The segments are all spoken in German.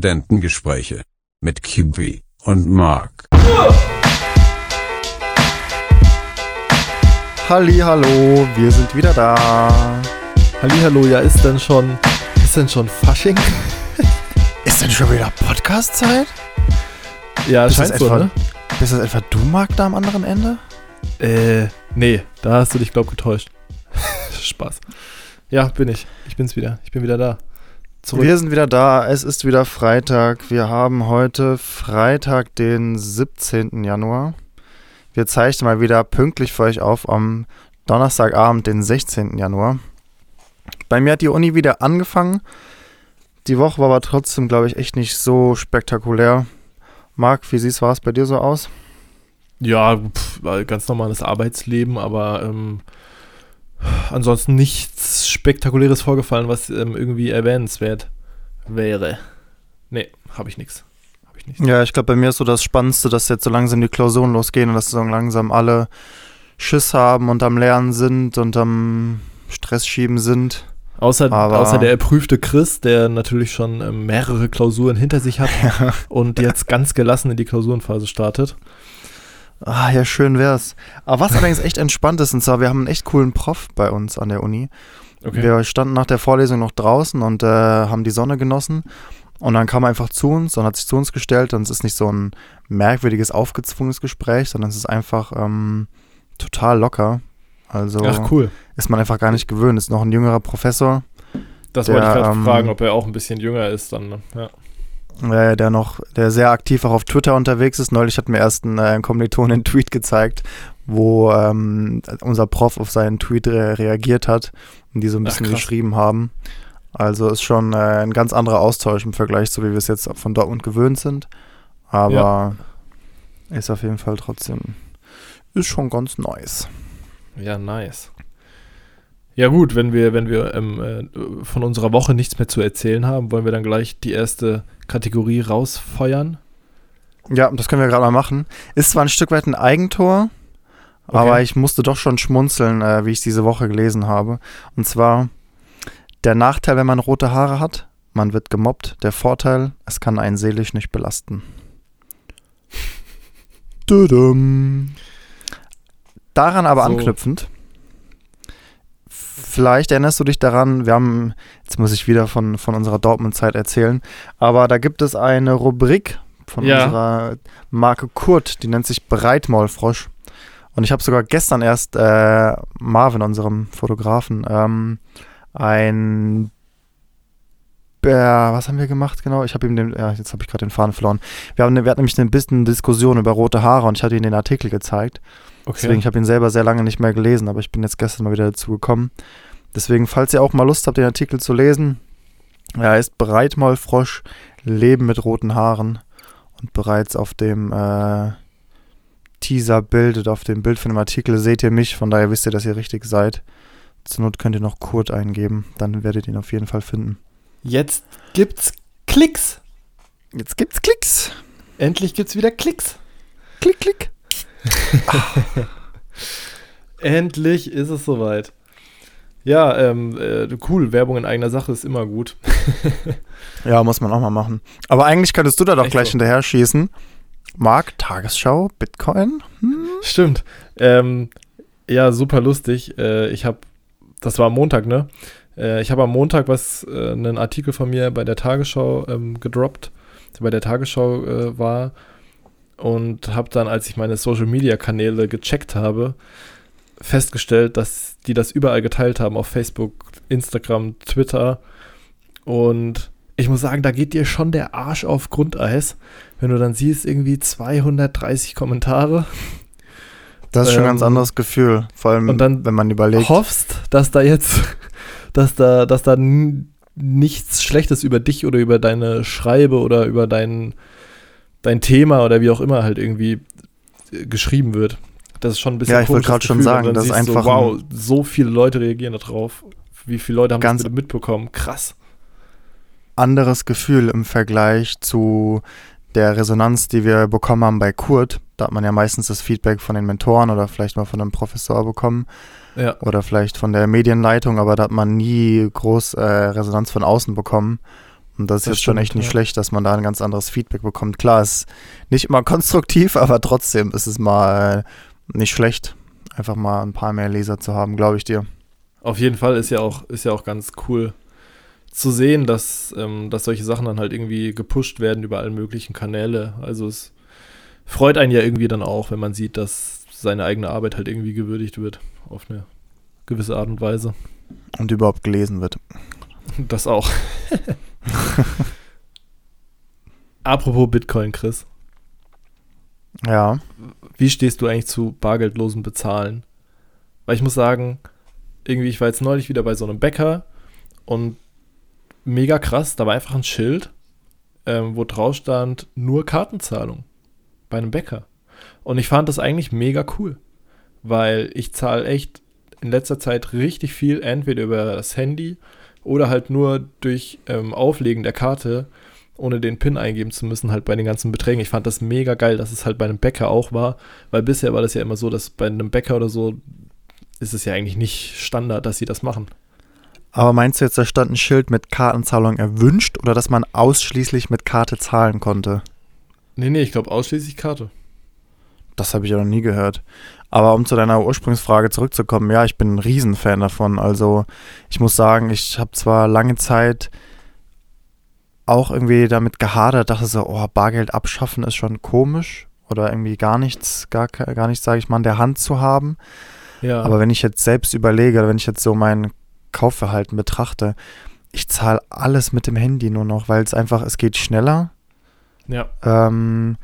Studentengespräche mit Kiwi und Mark. Halli, hallo, wir sind wieder da. Hallihallo, ja, ist denn schon, ist denn schon Fasching? Ist denn schon wieder Podcast-Zeit? Ja, Ist das scheint so, etwa- ne? Bist das etwa du, Marc, da am anderen Ende? Äh, nee, da hast du dich, glaub getäuscht. Spaß. Ja, bin ich. Ich bin's wieder. Ich bin wieder da. Zurück. Wir sind wieder da, es ist wieder Freitag. Wir haben heute Freitag, den 17. Januar. Wir zeichnen mal wieder pünktlich für euch auf am Donnerstagabend, den 16. Januar. Bei mir hat die Uni wieder angefangen. Die Woche war aber trotzdem, glaube ich, echt nicht so spektakulär. Marc, wie siehst war es bei dir so aus? Ja, pff, ganz normales Arbeitsleben, aber ähm, ansonsten nichts Spektakuläres vorgefallen, was ähm, irgendwie erwähnenswert wäre. Nee, habe ich nichts. Ich nichts. Ja, ich glaube, bei mir ist so das Spannendste, dass jetzt so langsam die Klausuren losgehen und dass so langsam alle Schiss haben und am Lernen sind und am Stress schieben sind. Außer, Aber- außer der erprüfte Chris, der natürlich schon ähm, mehrere Klausuren hinter sich hat und jetzt ganz gelassen in die Klausurenphase startet. Ah, ja, schön wär's. Aber was allerdings echt entspannt ist, und zwar, wir haben einen echt coolen Prof bei uns an der Uni. Okay. Wir standen nach der Vorlesung noch draußen und äh, haben die Sonne genossen. Und dann kam er einfach zu uns und hat sich zu uns gestellt. Und es ist nicht so ein merkwürdiges, aufgezwungenes Gespräch, sondern es ist einfach ähm, total locker. Also Ach cool. ist man einfach gar nicht gewöhnt. Ist noch ein jüngerer Professor, Das Der, wollte ich gerade ähm, fragen, ob er auch ein bisschen jünger ist dann. ne? Ja. Äh, der noch, der sehr aktiv auch auf Twitter unterwegs ist. Neulich hat mir erst ein, äh, ein Kommiliton einen Tweet gezeigt, wo ähm, unser Prof auf seinen Tweet re reagiert hat und die so ein Ach, bisschen krass. geschrieben haben. Also ist schon äh, ein ganz anderer Austausch im Vergleich, so wie wir es jetzt von Dortmund gewöhnt sind. Aber ist auf jeden Fall trotzdem, ist schon ganz nice. ja, nice. Ja gut, wenn wir, wenn wir ähm, äh, von unserer Woche nichts mehr zu erzählen haben, wollen wir dann gleich die erste Kategorie rausfeuern. Ja, das können wir gerade mal machen. Ist zwar ein Stück weit ein Eigentor, aber Okay. ich musste doch schon schmunzeln, äh, wie ich diese Woche gelesen habe. Und zwar der Nachteil, wenn man rote Haare hat, man wird gemobbt. Der Vorteil, es kann einen seelisch nicht belasten. Daran aber So. anknüpfend, vielleicht erinnerst du dich daran, wir haben, jetzt muss ich wieder von, von unserer Dortmund-Zeit erzählen, aber da gibt es eine Rubrik von Ja. unserer Marke Kurt, die nennt sich Breitmaulfrosch. Und ich habe sogar gestern erst äh, Marvin, unserem Fotografen, ähm, ein äh, was haben wir gemacht genau? Ich habe ihm den, ja, jetzt habe ich gerade den Faden verloren. Wir, haben, wir hatten nämlich ein bisschen Diskussion über rote Haare und ich hatte ihm den Artikel gezeigt. Okay. Deswegen, ich habe ihn selber sehr lange nicht mehr gelesen, aber ich bin jetzt gestern mal wieder dazu gekommen. Deswegen, falls ihr auch mal Lust habt, den Artikel zu lesen, er heißt Breitmaulfrosch, Leben mit roten Haaren. Und bereits auf dem äh, Teaser-Bild oder auf dem Bild von dem Artikel seht ihr mich, von daher wisst ihr, dass ihr richtig seid. Zur Not könnt ihr noch Kurt eingeben, dann werdet ihr ihn auf jeden Fall finden. Jetzt gibt's Klicks. Jetzt gibt's Klicks. Endlich gibt's wieder Klicks. Klick, klick. Endlich ist es soweit. Ja, ähm, äh, cool, Werbung in eigener Sache ist immer gut. Ja, muss man auch mal machen. Aber eigentlich könntest du da doch Echt gleich so. hinterher schießen. Mark, Tagesschau, Bitcoin. Hm? Stimmt. Ähm, ja, super lustig. Äh, ich habe, das war am Montag, ne? Äh, ich habe am Montag was, äh, einen Artikel von mir bei der Tagesschau ähm, gedroppt, der bei der Tagesschau äh, war und habe dann, als ich meine Social Media Kanäle gecheckt habe, festgestellt, dass die das überall geteilt haben auf Facebook, Instagram, Twitter und ich muss sagen, da geht dir schon der Arsch auf Grundeis, wenn du dann siehst irgendwie 230 Kommentare Das ist schon ein Ähm, ganz anderes Gefühl. Vor allem, und dann wenn man überlegt. hoffst, dass da jetzt, dass da, dass da nichts Schlechtes über dich oder über deine Schreibe oder über dein, dein Thema oder wie auch immer halt irgendwie äh, geschrieben wird. Das ist schon ein bisschen Ja, ich wollte gerade schon sagen, das ist einfach So, wow, so viele Leute reagieren darauf. Wie viele Leute haben das mitbekommen? Krass. anderes Gefühl im Vergleich zu der Resonanz, die wir bekommen haben bei Kurt. Da hat man ja meistens das Feedback von den Mentoren oder vielleicht mal von einem Professor bekommen Ja. oder vielleicht von der Medienleitung, aber da hat man nie groß äh, Resonanz von außen bekommen. Und das ist Das jetzt schon stimmt, echt nicht ja. schlecht, dass man da ein ganz anderes Feedback bekommt. Klar, ist nicht immer konstruktiv, aber trotzdem ist es mal nicht schlecht, einfach mal ein paar mehr Leser zu haben, glaube ich dir. Auf jeden Fall ist ja auch, ist ja auch ganz cool zu sehen, dass, ähm, dass solche Sachen dann halt irgendwie gepusht werden über alle möglichen Kanäle. Also es freut einen ja irgendwie dann auch, wenn man sieht, dass seine eigene Arbeit halt irgendwie gewürdigt wird auf eine gewisse Art und Weise. Und überhaupt gelesen wird. Das auch. Apropos Bitcoin, Chris. Ja. Wie stehst du eigentlich zu bargeldlosen Bezahlen? Weil ich muss sagen, irgendwie, ich war jetzt neulich wieder bei so einem Bäcker und mega krass, da war einfach ein Schild, ähm, wo drauf stand, nur Kartenzahlung bei einem Bäcker. Und ich fand das eigentlich mega cool, weil ich zahle echt in letzter Zeit richtig viel, entweder über das Handy oder halt nur durch ähm, Auflegen der Karte, ohne den PIN eingeben zu müssen, halt bei den ganzen Beträgen. Ich fand das mega geil, dass es halt bei einem Bäcker auch war, weil bisher war das ja immer so, dass bei einem Bäcker oder so ist es ja eigentlich nicht Standard, dass sie das machen. Aber meinst du jetzt, da stand ein Schild mit Kartenzahlung erwünscht oder dass man ausschließlich mit Karte zahlen konnte? Nee, nee, ich glaube ausschließlich Karte. Das habe ich ja noch nie gehört. Aber um zu deiner Ursprungsfrage zurückzukommen, ja, ich bin ein Riesenfan davon. Also ich muss sagen, ich habe zwar lange Zeit auch irgendwie damit gehadert, dachte so, oh, Bargeld abschaffen ist schon komisch oder irgendwie gar nichts, gar, gar nichts, sage ich mal, in der Hand zu haben. Ja, Aber wenn ich jetzt selbst überlege, wenn ich jetzt so mein Kaufverhalten betrachte, ich zahle alles mit dem Handy nur noch, weil es einfach, es geht schneller. ja, Ähm,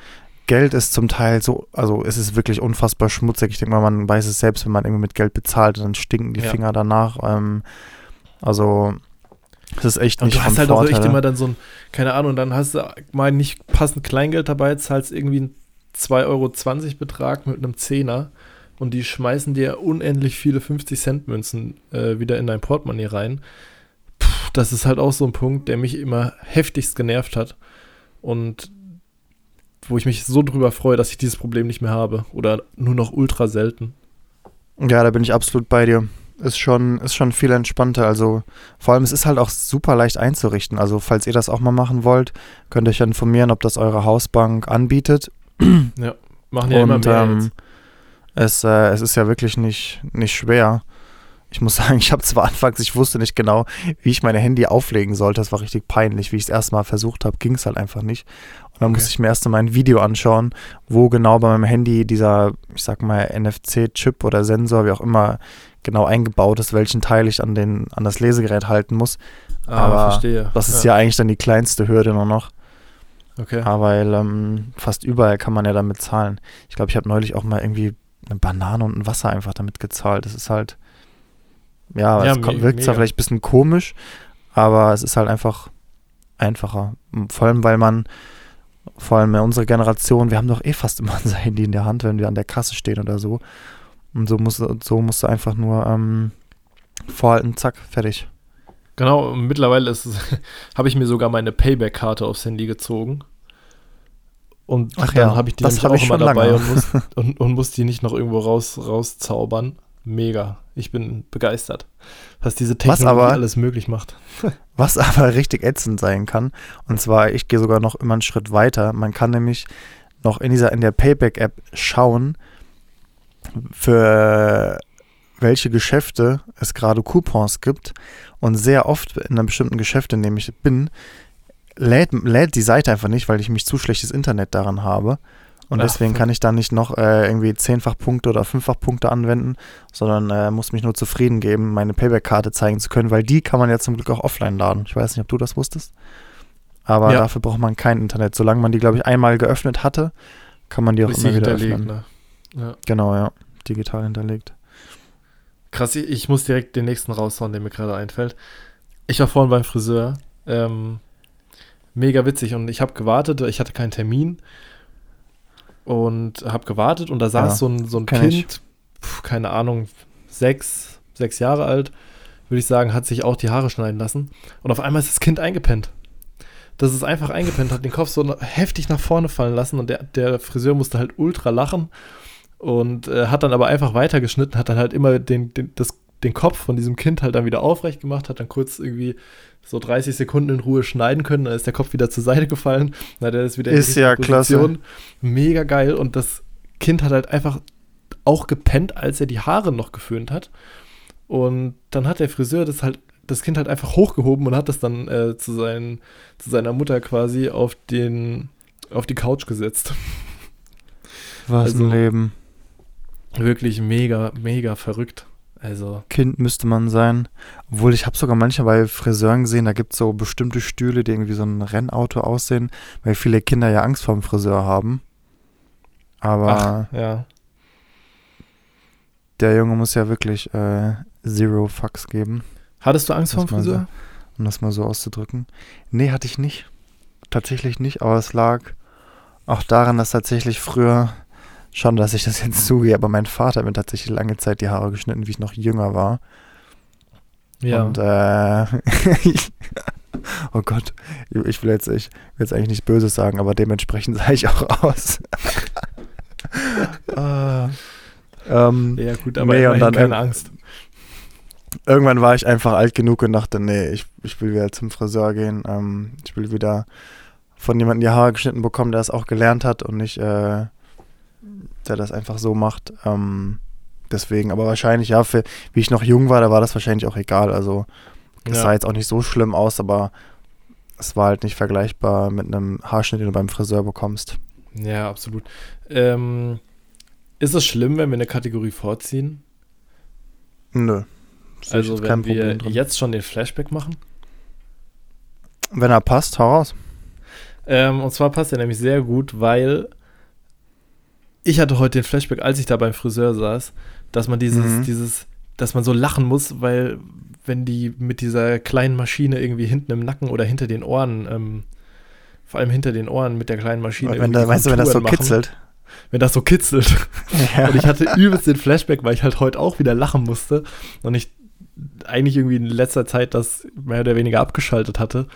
Geld ist zum Teil so, also es ist wirklich unfassbar schmutzig. Ich denke mal, man weiß es selbst, wenn man irgendwie mit Geld bezahlt, dann stinken die Ja. Finger danach. Ähm, also es ist echt Und nicht du hast halt auch Vorteil. echt immer dann so ein, keine Ahnung, dann hast du mal nicht passend Kleingeld dabei, zahlst irgendwie einen 2,20 Euro Betrag mit einem Zehner und die schmeißen dir unendlich viele 50-Cent-Münzen äh, wieder in dein Portemonnaie rein. Puh, das ist halt auch so ein Punkt, der mich immer heftigst genervt hat und wo ich mich so drüber freue, dass ich dieses Problem nicht mehr habe oder nur noch ultra selten. Ja, da bin ich absolut bei dir. Ist schon, ist schon viel entspannter. Also vor allem, es ist halt auch super leicht einzurichten. Also falls ihr das auch mal machen wollt, könnt ihr euch informieren, ob das eure Hausbank anbietet. Machen ja immer Und mehr ähm, jetzt. es, äh, es ist ja wirklich nicht, nicht schwer. Ich muss sagen, ich habe zwar anfangs, ich wusste nicht genau, wie ich meine Handy auflegen sollte. Das war richtig peinlich. Wie ich es erstmal versucht habe, ging es halt einfach nicht. Und dann Okay. musste ich mir erst mal ein Video anschauen, wo genau bei meinem Handy dieser, ich sag mal, NFC-Chip oder Sensor, wie auch immer, genau eingebaut ist, welchen Teil ich an, den, an das Lesegerät halten muss. Ah, aber verstehe. Das ist ja eigentlich dann die kleinste Hürde nur noch. Okay. Ja, weil ähm, fast überall kann man ja damit zahlen. Ich glaube, ich habe neulich auch mal irgendwie eine Banane und ein Wasser einfach damit gezahlt. Das ist halt, ja, Ja, es me- wirkt zwar vielleicht ein bisschen komisch, aber es ist halt einfach einfacher. Vor allem, weil man, vor allem unsere Generation, wir haben doch eh fast immer unser Handy in der Hand, wenn wir an der Kasse stehen oder so. Und so musst, du- so musst du einfach nur ähm, vorhalten, zack, fertig. Genau, und mittlerweile habe ich mir sogar meine Payback-Karte aufs Handy gezogen. Und Ach dann ja, habe ich die das hab auch ich immer schon dabei und muss, und, und muss die nicht noch irgendwo raus, rauszaubern. Mega. Ich bin begeistert, was diese Technologie aber- alles möglich macht. Was aber richtig ätzend sein kann, und zwar, ich gehe sogar noch immer einen Schritt weiter. Man kann nämlich noch in dieser, in der Payback-App schauen, für welche Geschäfte es gerade Coupons gibt. Und sehr oft in einem bestimmten Geschäft, in dem ich bin, lädt, lädt die Seite einfach nicht, weil ich mich zu schlechtes Internet daran habe. Und Ach, deswegen kann ich da nicht noch äh, irgendwie zehnfach Punkte oder fünffach Punkte anwenden, sondern äh, muss mich nur zufrieden geben, meine Payback-Karte zeigen zu können, weil die kann man ja zum Glück auch offline laden. Ich weiß nicht, ob du das wusstest. Aber Ja. dafür braucht man kein Internet. Solange man die, glaube ich, einmal geöffnet hatte, kann man die auch Ist immer wieder öffnen. ne? Ja. Genau, ja. Digital hinterlegt. Krass, ich, ich muss direkt den nächsten raushauen, der mir gerade einfällt. Ich war vorhin beim Friseur. Ähm, mega witzig und ich habe gewartet, ich hatte keinen Termin und habe gewartet und da saß Ja, so ein, so ein. Kind, pf, keine Ahnung, sechs, sechs Jahre alt, würde ich sagen, hat sich auch die Haare schneiden lassen und auf einmal ist das Kind eingepennt. Das ist einfach eingepennt, hat den Kopf so heftig nach vorne fallen lassen und der, der Friseur musste halt ultra lachen und äh, hat dann aber einfach weitergeschnitten, hat dann halt immer den, den, das, den Kopf von diesem Kind halt dann wieder aufrecht gemacht, hat dann kurz irgendwie so 30 Sekunden in Ruhe schneiden können, dann ist der Kopf wieder zur Seite gefallen, dann hat er das wieder Ist die ja richtige klasse. Mega geil und das Kind hat halt einfach auch gepennt, als er die Haare noch geföhnt hat. Und dann hat der Friseur das halt, das Kind halt einfach hochgehoben und hat das dann äh, zu, seinen, zu seiner Mutter quasi auf den, auf die Couch gesetzt. Was Also- ein Leben. Wirklich mega, mega verrückt. Also, Kind müsste man sein. Obwohl, ich habe sogar manchmal bei Friseuren gesehen, da gibt es so bestimmte Stühle, die irgendwie so ein Rennauto aussehen, weil viele Kinder ja Angst vor dem Friseur haben. Aber ja. der Junge muss ja wirklich äh, Zero Fucks geben, Hattest du Angst vor dem Friseur? um das mal so auszudrücken. Nee, hatte ich nicht. Tatsächlich nicht, aber es lag auch daran, dass tatsächlich früher, schon, dass ich das jetzt zugehe, aber mein Vater hat mir tatsächlich lange Zeit die Haare geschnitten, wie ich noch jünger war. Ja. Und äh, oh Gott, ich will jetzt, ich will jetzt eigentlich nichts Böses sagen, aber dementsprechend sah ich auch aus. Ah, ähm, ja, gut, aber nee, und dann keine Angst. irgendwann war ich einfach alt genug und dachte, nee, ich, ich will wieder zum Friseur gehen. Ähm, ich will wieder von jemandem die Haare geschnitten bekommen, der es auch gelernt hat und nicht, äh, der das einfach so macht. Ähm, deswegen, aber wahrscheinlich, ja, für, wie ich noch jung war, da war das wahrscheinlich auch egal. Also es Ja. sah jetzt auch nicht so schlimm aus, aber es war halt nicht vergleichbar mit einem Haarschnitt, den du beim Friseur bekommst. Ja, absolut. Ähm, ist es schlimm, wenn wir eine Kategorie vorziehen? Nö. Also jetzt wenn wir drin. jetzt schon den Flashback machen? Wenn er passt, hau raus. Ähm, und zwar passt er nämlich sehr gut, weil ich hatte heute den Flashback, als ich da beim Friseur saß, dass man dieses, Mhm. dieses, dass man so lachen muss, weil wenn die mit dieser kleinen Maschine irgendwie hinten im Nacken oder hinter den Ohren, ähm, vor allem hinter den Ohren mit der kleinen Maschine, Wenn irgendwie da, weißt du, wenn das so machen, kitzelt. Wenn das so kitzelt. Ja. Und ich hatte übelst den Flashback, weil ich halt heute auch wieder lachen musste und ich eigentlich irgendwie in letzter Zeit das mehr oder weniger abgeschaltet hatte.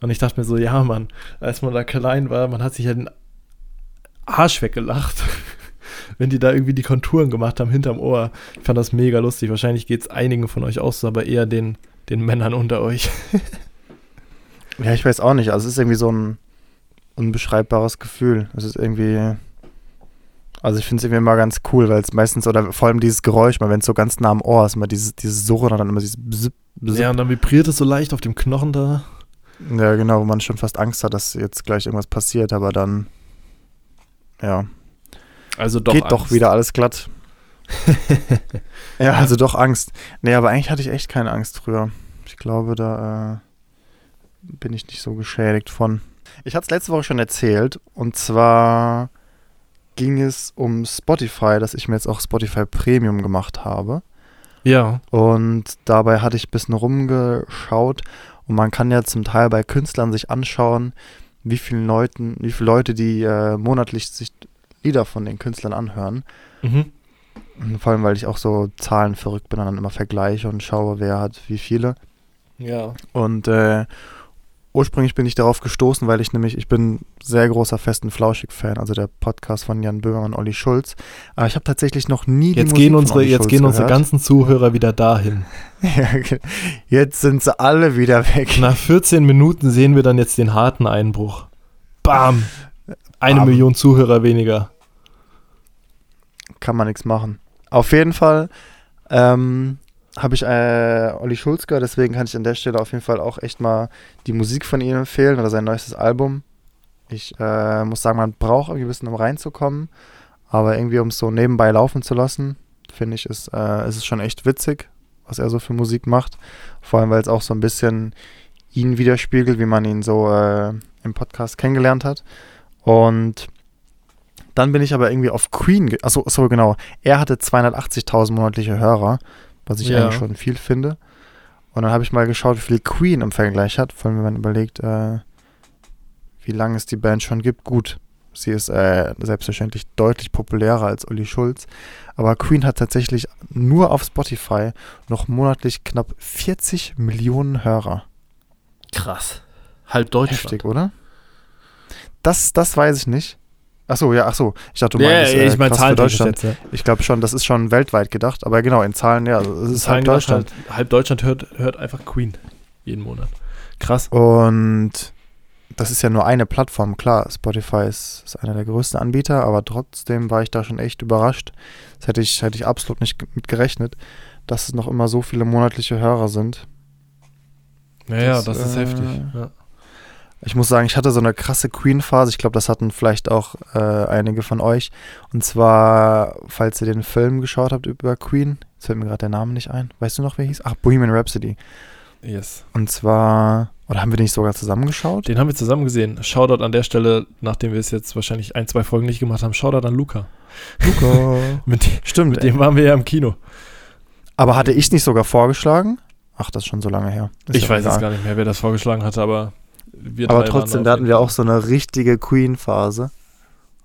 Und ich dachte mir so, ja, Mann, als man da klein war, man hat sich ja den Arsch weggelacht, wenn die da irgendwie die Konturen gemacht haben hinterm Ohr. Ich fand das mega lustig. Wahrscheinlich geht es einigen von euch auch so, aber eher den, den Männern unter euch. Ja, ich weiß auch nicht. Also es ist irgendwie so ein unbeschreibbares Gefühl. Es ist irgendwie. Also ich finde es irgendwie immer ganz cool, weil es meistens, oder vor allem dieses Geräusch, mal wenn es so ganz nah am Ohr ist, immer dieses, dieses Surren und dann immer dieses Bzip, Bzip. Ja, und dann vibriert es so leicht auf dem Knochen da. Ja, genau, wo man schon fast Angst hat, dass jetzt gleich irgendwas passiert, aber dann, ja, Also doch. geht Angst. doch wieder alles glatt. ja, also doch Angst. Nee, aber eigentlich hatte ich echt keine Angst früher. Ich glaube, da äh, bin ich nicht so geschädigt von. Ich hatte es letzte Woche schon erzählt und zwar ging es um Spotify, dass ich mir jetzt auch Spotify Premium gemacht habe. Ja. Und dabei hatte ich ein bisschen rumgeschaut und man kann ja zum Teil bei Künstlern sich anschauen, wie vielen Leuten, wie viele Leute die äh, monatlich sich Lieder von den Künstlern anhören. Mhm. Vor allem, weil ich auch so Zahlen verrückt bin und dann immer vergleiche und schaue, wer hat wie viele. Ja. Und äh, ursprünglich bin ich darauf gestoßen, weil ich nämlich, ich bin sehr großer Festen Flauschig-Fan, also der Podcast von Jan Böhmer und Olli Schulz. Aber ich habe tatsächlich noch nie die Jetzt Musik gehen von unsere, jetzt Schulz gehen unsere gehört. ganzen Zuhörer wieder dahin. Ja, okay. jetzt sind sie alle wieder weg. Nach 14 Minuten sehen wir dann jetzt den harten Einbruch. Bam! Eine Bam. Million Zuhörer weniger. Kann man nichts machen. Auf jeden Fall ähm, habe ich äh, Olli Schulz gehört, deswegen kann ich an der Stelle auf jeden Fall auch echt mal die Musik von ihm empfehlen oder sein neuestes Album. Ich äh, muss sagen, man braucht irgendwie ein bisschen, um reinzukommen, aber irgendwie, um es so nebenbei laufen zu lassen, finde ich, ist, äh, ist es schon echt witzig, was er so für Musik macht. Vor allem, weil es auch so ein bisschen ihn widerspiegelt, wie man ihn so äh, im Podcast kennengelernt hat. Und dann bin ich aber irgendwie auf Queen. Achso, achso, genau. Er hatte 280.000 monatliche Hörer, was ich Ja. eigentlich schon viel finde. Und dann habe ich mal geschaut, wie viel Queen im Vergleich hat. Vor allem, wenn man überlegt, äh, wie lange es die Band schon gibt. Gut, sie ist äh, selbstverständlich deutlich populärer als Uli Schulz. Aber Queen hat tatsächlich nur auf Spotify noch monatlich knapp 40 Millionen Hörer. Krass. Halb Deutschland. Heftig, oder? Das, das weiß ich nicht. Achso, ja, achso. Ich dachte, du Ja, meinst, äh, ich meine krass für Deutschland. jetzt. Ja. Ich glaube schon, das ist schon weltweit gedacht, aber genau, in Zahlen, ja, also es ist Zahlen gedacht, Deutschland. Halt, halb Deutschland hört, hört einfach Queen jeden Monat. Krass. Und das ist ja nur eine Plattform, klar. Spotify ist, ist einer der größten Anbieter, aber trotzdem war ich da schon echt überrascht. Das hätte ich, hätte ich absolut nicht mit gerechnet, dass es noch immer so viele monatliche Hörer sind. Ja, ja, Das, das ist äh, heftig. Ja. Ich muss sagen, ich hatte so eine krasse Queen-Phase. Ich glaube, das hatten vielleicht auch äh, einige von euch. Und zwar, falls ihr den Film geschaut habt über Queen, jetzt fällt mir gerade der Name nicht ein. Weißt du noch, wer hieß? Ach, Bohemian Rhapsody. Yes. Und zwar, oder haben wir den nicht sogar zusammengeschaut? Den haben wir zusammen gesehen. Shoutout an der Stelle, nachdem wir es jetzt wahrscheinlich ein, zwei Folgen nicht gemacht haben. Shoutout an Luca. Luca. Mit, dem- Stimmt. mit dem waren wir ja im Kino. Aber hatte ich nicht sogar vorgeschlagen? Ach, das ist schon so lange her. Ist ich ja weiß egal. jetzt gar nicht mehr, wer das vorgeschlagen hatte, aber wir Aber trotzdem, da hatten wir auch so eine richtige Queen-Phase.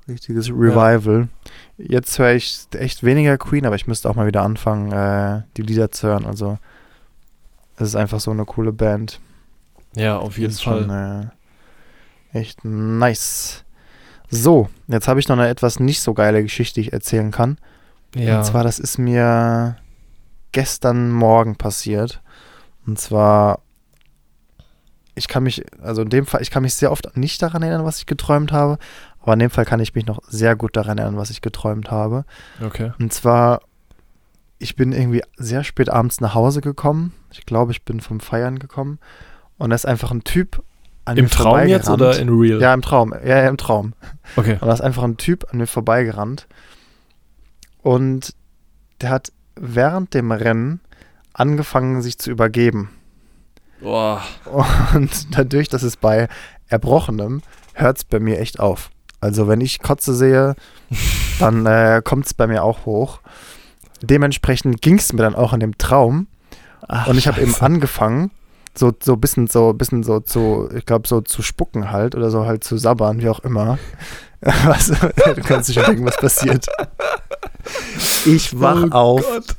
Richtiges Revival. Jetzt höre ich echt weniger Queen, aber ich müsste auch mal wieder anfangen, äh, die Lieder zu hören. Also, es ist einfach so eine coole Band. Ja, auf jeden Fall. schon äh, echt nice. So, jetzt habe ich noch eine etwas nicht so geile Geschichte, die ich erzählen kann. ja. Und zwar, das ist mir gestern Morgen passiert. Und zwar, ich kann mich, also in dem Fall, ich kann mich sehr oft nicht daran erinnern, was ich geträumt habe. Aber in dem Fall kann ich mich noch sehr gut daran erinnern, was ich geträumt habe. okay. Und zwar, ich bin irgendwie sehr spät abends nach Hause gekommen. Ich glaube, ich bin vom Feiern gekommen. Und da ist einfach ein Typ an Im mir Traum jetzt vorbeigerannt. oder in Real? Ja, im Traum. Ja, ja, im Traum. Okay. Und da ist einfach ein Typ an mir vorbeigerannt. Und der hat während dem Rennen angefangen, sich zu übergeben. Boah. Und dadurch, dass es bei Erbrochenem, hört es bei mir echt auf. Also wenn ich Kotze sehe, dann äh, kommt es bei mir auch hoch. Dementsprechend ging es mir dann auch in dem Traum. Ach, und ich habe eben angefangen, so so bisschen so bisschen so zu, ich glaube so zu spucken halt oder so halt zu sabbern, wie auch immer. Was, du kannst dir schon denken, was passiert. Ich wach Oh auf. Gott.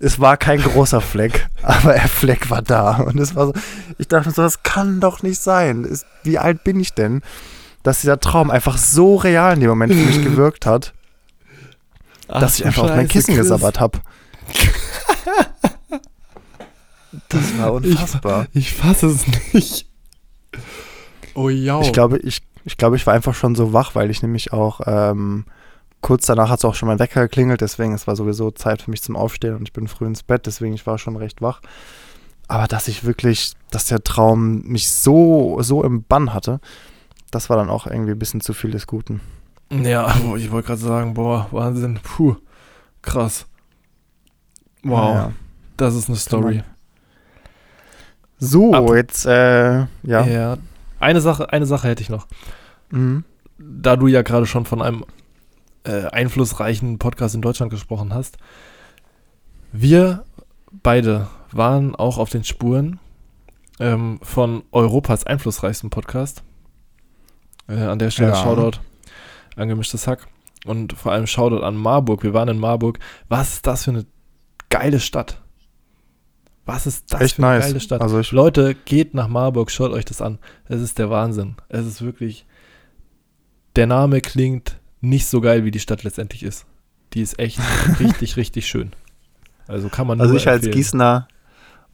Es war kein großer Fleck, aber der Fleck war da. Und es war so, ich dachte mir so, das kann doch nicht sein. Es, wie alt bin ich denn, dass dieser Traum einfach so real in dem Moment für mich gewirkt hat, Ach, dass ich einfach auf mein Scheiße, Kissen Chris. gesabbert habe. Das war unfassbar. Ich fasse es nicht. Oh ja. Ich glaube, ich, ich glaube, ich war einfach schon so wach, weil ich nämlich auch ähm, kurz danach hat es auch schon mein Wecker geklingelt, deswegen es war sowieso Zeit für mich zum Aufstehen und ich bin früh ins Bett, deswegen ich war schon recht wach. Aber dass ich wirklich, dass der Traum mich so, so im Bann hatte, das war dann auch irgendwie ein bisschen zu viel des Guten. Ja, ich wollte gerade sagen, boah, Wahnsinn. Puh. Krass. Wow. Ja. Das ist eine Story. So, Ab- jetzt, äh, ja. Ja. Eine Sache, eine Sache hätte ich noch. Mhm. Da du ja gerade schon von einem äh, einflussreichen Podcast in Deutschland gesprochen hast. Wir beide waren auch auf den Spuren ähm, von Europas einflussreichsten Podcast. Äh, an der Stelle Ja. Shoutout an Gemischtes Hack. Und vor allem Shoutout an Marburg. Wir waren in Marburg. Was ist das für eine geile Stadt? Was ist das Echt für eine nice. geile Stadt? Also Leute, geht nach Marburg, schaut euch das an. Es ist der Wahnsinn. Es ist wirklich. Der Name klingt nicht so geil, wie die Stadt letztendlich ist. Die ist echt richtig, richtig schön. Also kann man also nur ich als empfehlen. Gießener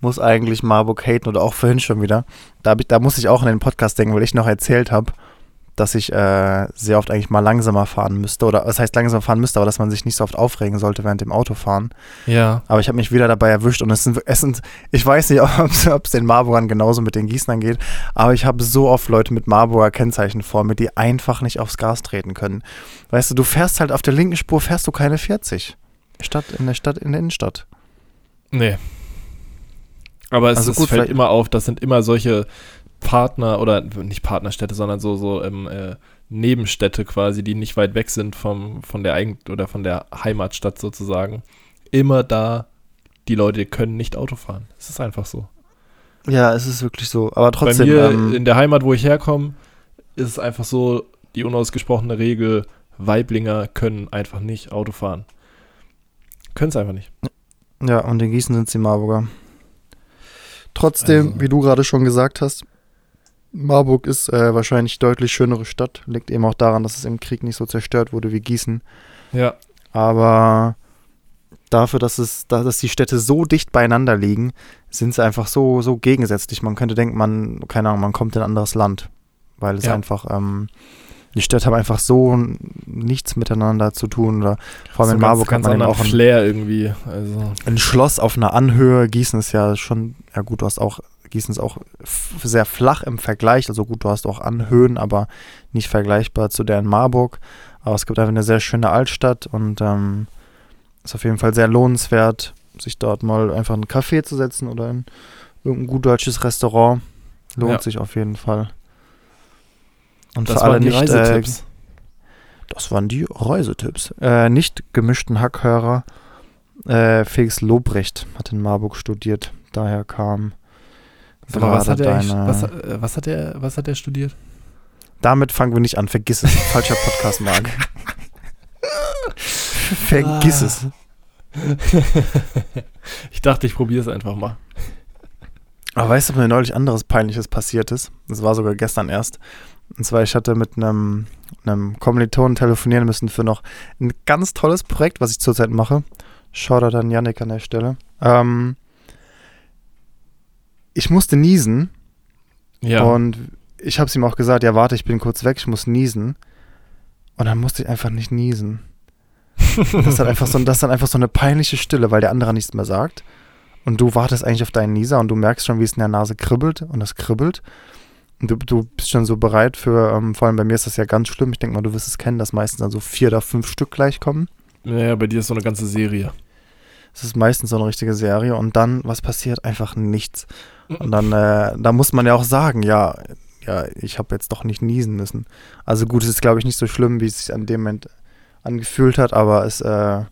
muss eigentlich Marburg haten oder auch vorhin schon wieder. Da, ich, da muss ich auch an den Podcast denken, weil ich noch erzählt habe, dass ich äh, sehr oft eigentlich mal langsamer fahren müsste. Oder was heißt langsamer fahren müsste, aber dass man sich nicht so oft aufregen sollte während dem Autofahren. Ja, Aber ich habe mich wieder dabei erwischt und es sind, es sind ich weiß nicht, ob es den Marburgern genauso mit den Gießnern geht, aber ich habe so oft Leute mit Marburger Kennzeichen vor mir, die einfach nicht aufs Gas treten können. Weißt du, du fährst halt auf der linken Spur, fährst du keine 40. Stadt in der Stadt, in der Innenstadt. nee. Aber es, Also es gut, fällt vielleicht- immer auf, das sind immer solche Partner oder nicht Partnerstädte, sondern so, so ähm, äh, Nebenstädte quasi, die nicht weit weg sind vom, von der Eigen oder von der Heimatstadt sozusagen. Immer da, die Leute können nicht Auto fahren. Es ist einfach so. Ja, es ist wirklich so. Aber trotzdem, Bei mir ähm, in der Heimat, wo ich herkomme, ist es einfach so die unausgesprochene Regel, Weiblinger können einfach nicht Auto fahren. Können es einfach nicht. ja, und in Gießen sind sie Marburger. Trotzdem, Also- wie du gerade schon gesagt hast, Marburg ist äh, wahrscheinlich deutlich schönere Stadt. Liegt eben auch daran, dass es im Krieg nicht so zerstört wurde wie Gießen. Ja. Aber dafür, dass es, da- dass die Städte so dicht beieinander liegen, sind sie einfach so, so gegensätzlich. Man könnte denken, man, keine Ahnung, man kommt in ein anderes Land. Weil es Ja. einfach, ähm, die Städte haben einfach so nichts miteinander zu tun. Oder vor allem in So Marburg hat ganz, man ganz eben anderen auch ein, Flair irgendwie. Also, ein Schloss auf einer Anhöhe. Gießen ist ja schon, ja gut, du hast auch, Gießen ist auch sehr flach im Vergleich. Also gut, du hast auch Anhöhen, aber nicht vergleichbar zu der in Marburg. Aber es gibt einfach eine sehr schöne Altstadt und ähm, ist auf jeden Fall sehr lohnenswert, sich dort mal einfach in einen Café zu setzen oder in irgendein gut deutsches Restaurant. Lohnt Ja. sich auf jeden Fall. Und das für alle waren die nicht, äh, Reisetipps. das waren die Reisetipps. Äh, nicht gemischten Hackhörer. Äh, Felix Lobrecht hat in Marburg studiert. Daher kam. Sag mal, was hat er was, äh, was hat er, was hat er studiert? Damit fangen wir nicht an. Vergiss es. Falscher Podcast, Marc. Vergiss Ah. es. ich dachte, ich probiere es einfach mal. Aber weißt du, was mir neulich anderes Peinliches passiert ist? Das war sogar gestern erst. Und zwar, ich hatte mit einem, einem Kommilitonen telefonieren müssen für noch ein ganz tolles Projekt, was ich zurzeit mache. Shoutout an Yannick an der Stelle. Ähm, ich musste niesen Ja. und ich habe es ihm auch gesagt, ja warte, ich bin kurz weg, ich muss niesen. Und dann musste ich einfach nicht niesen. Das ist, dann einfach so, das ist dann einfach so eine peinliche Stille, weil der andere nichts mehr sagt. Und du wartest eigentlich auf deinen Nieser und du merkst schon, wie es in der Nase kribbelt und es kribbelt. Und du, du bist schon so bereit für, ähm, vor allem bei mir ist das ja ganz schlimm. Ich denke mal, du wirst es kennen, dass meistens dann so vier oder fünf Stück gleich kommen. ja, bei dir ist so eine ganze Serie. Das ist meistens so eine richtige Serie. Und dann, was passiert? Einfach nichts. Und dann, äh, da muss man ja auch sagen, ja, ja, ich habe jetzt doch nicht niesen müssen. Also gut, es ist, glaube ich, nicht so schlimm, wie es sich an dem Moment angefühlt hat, aber es äh,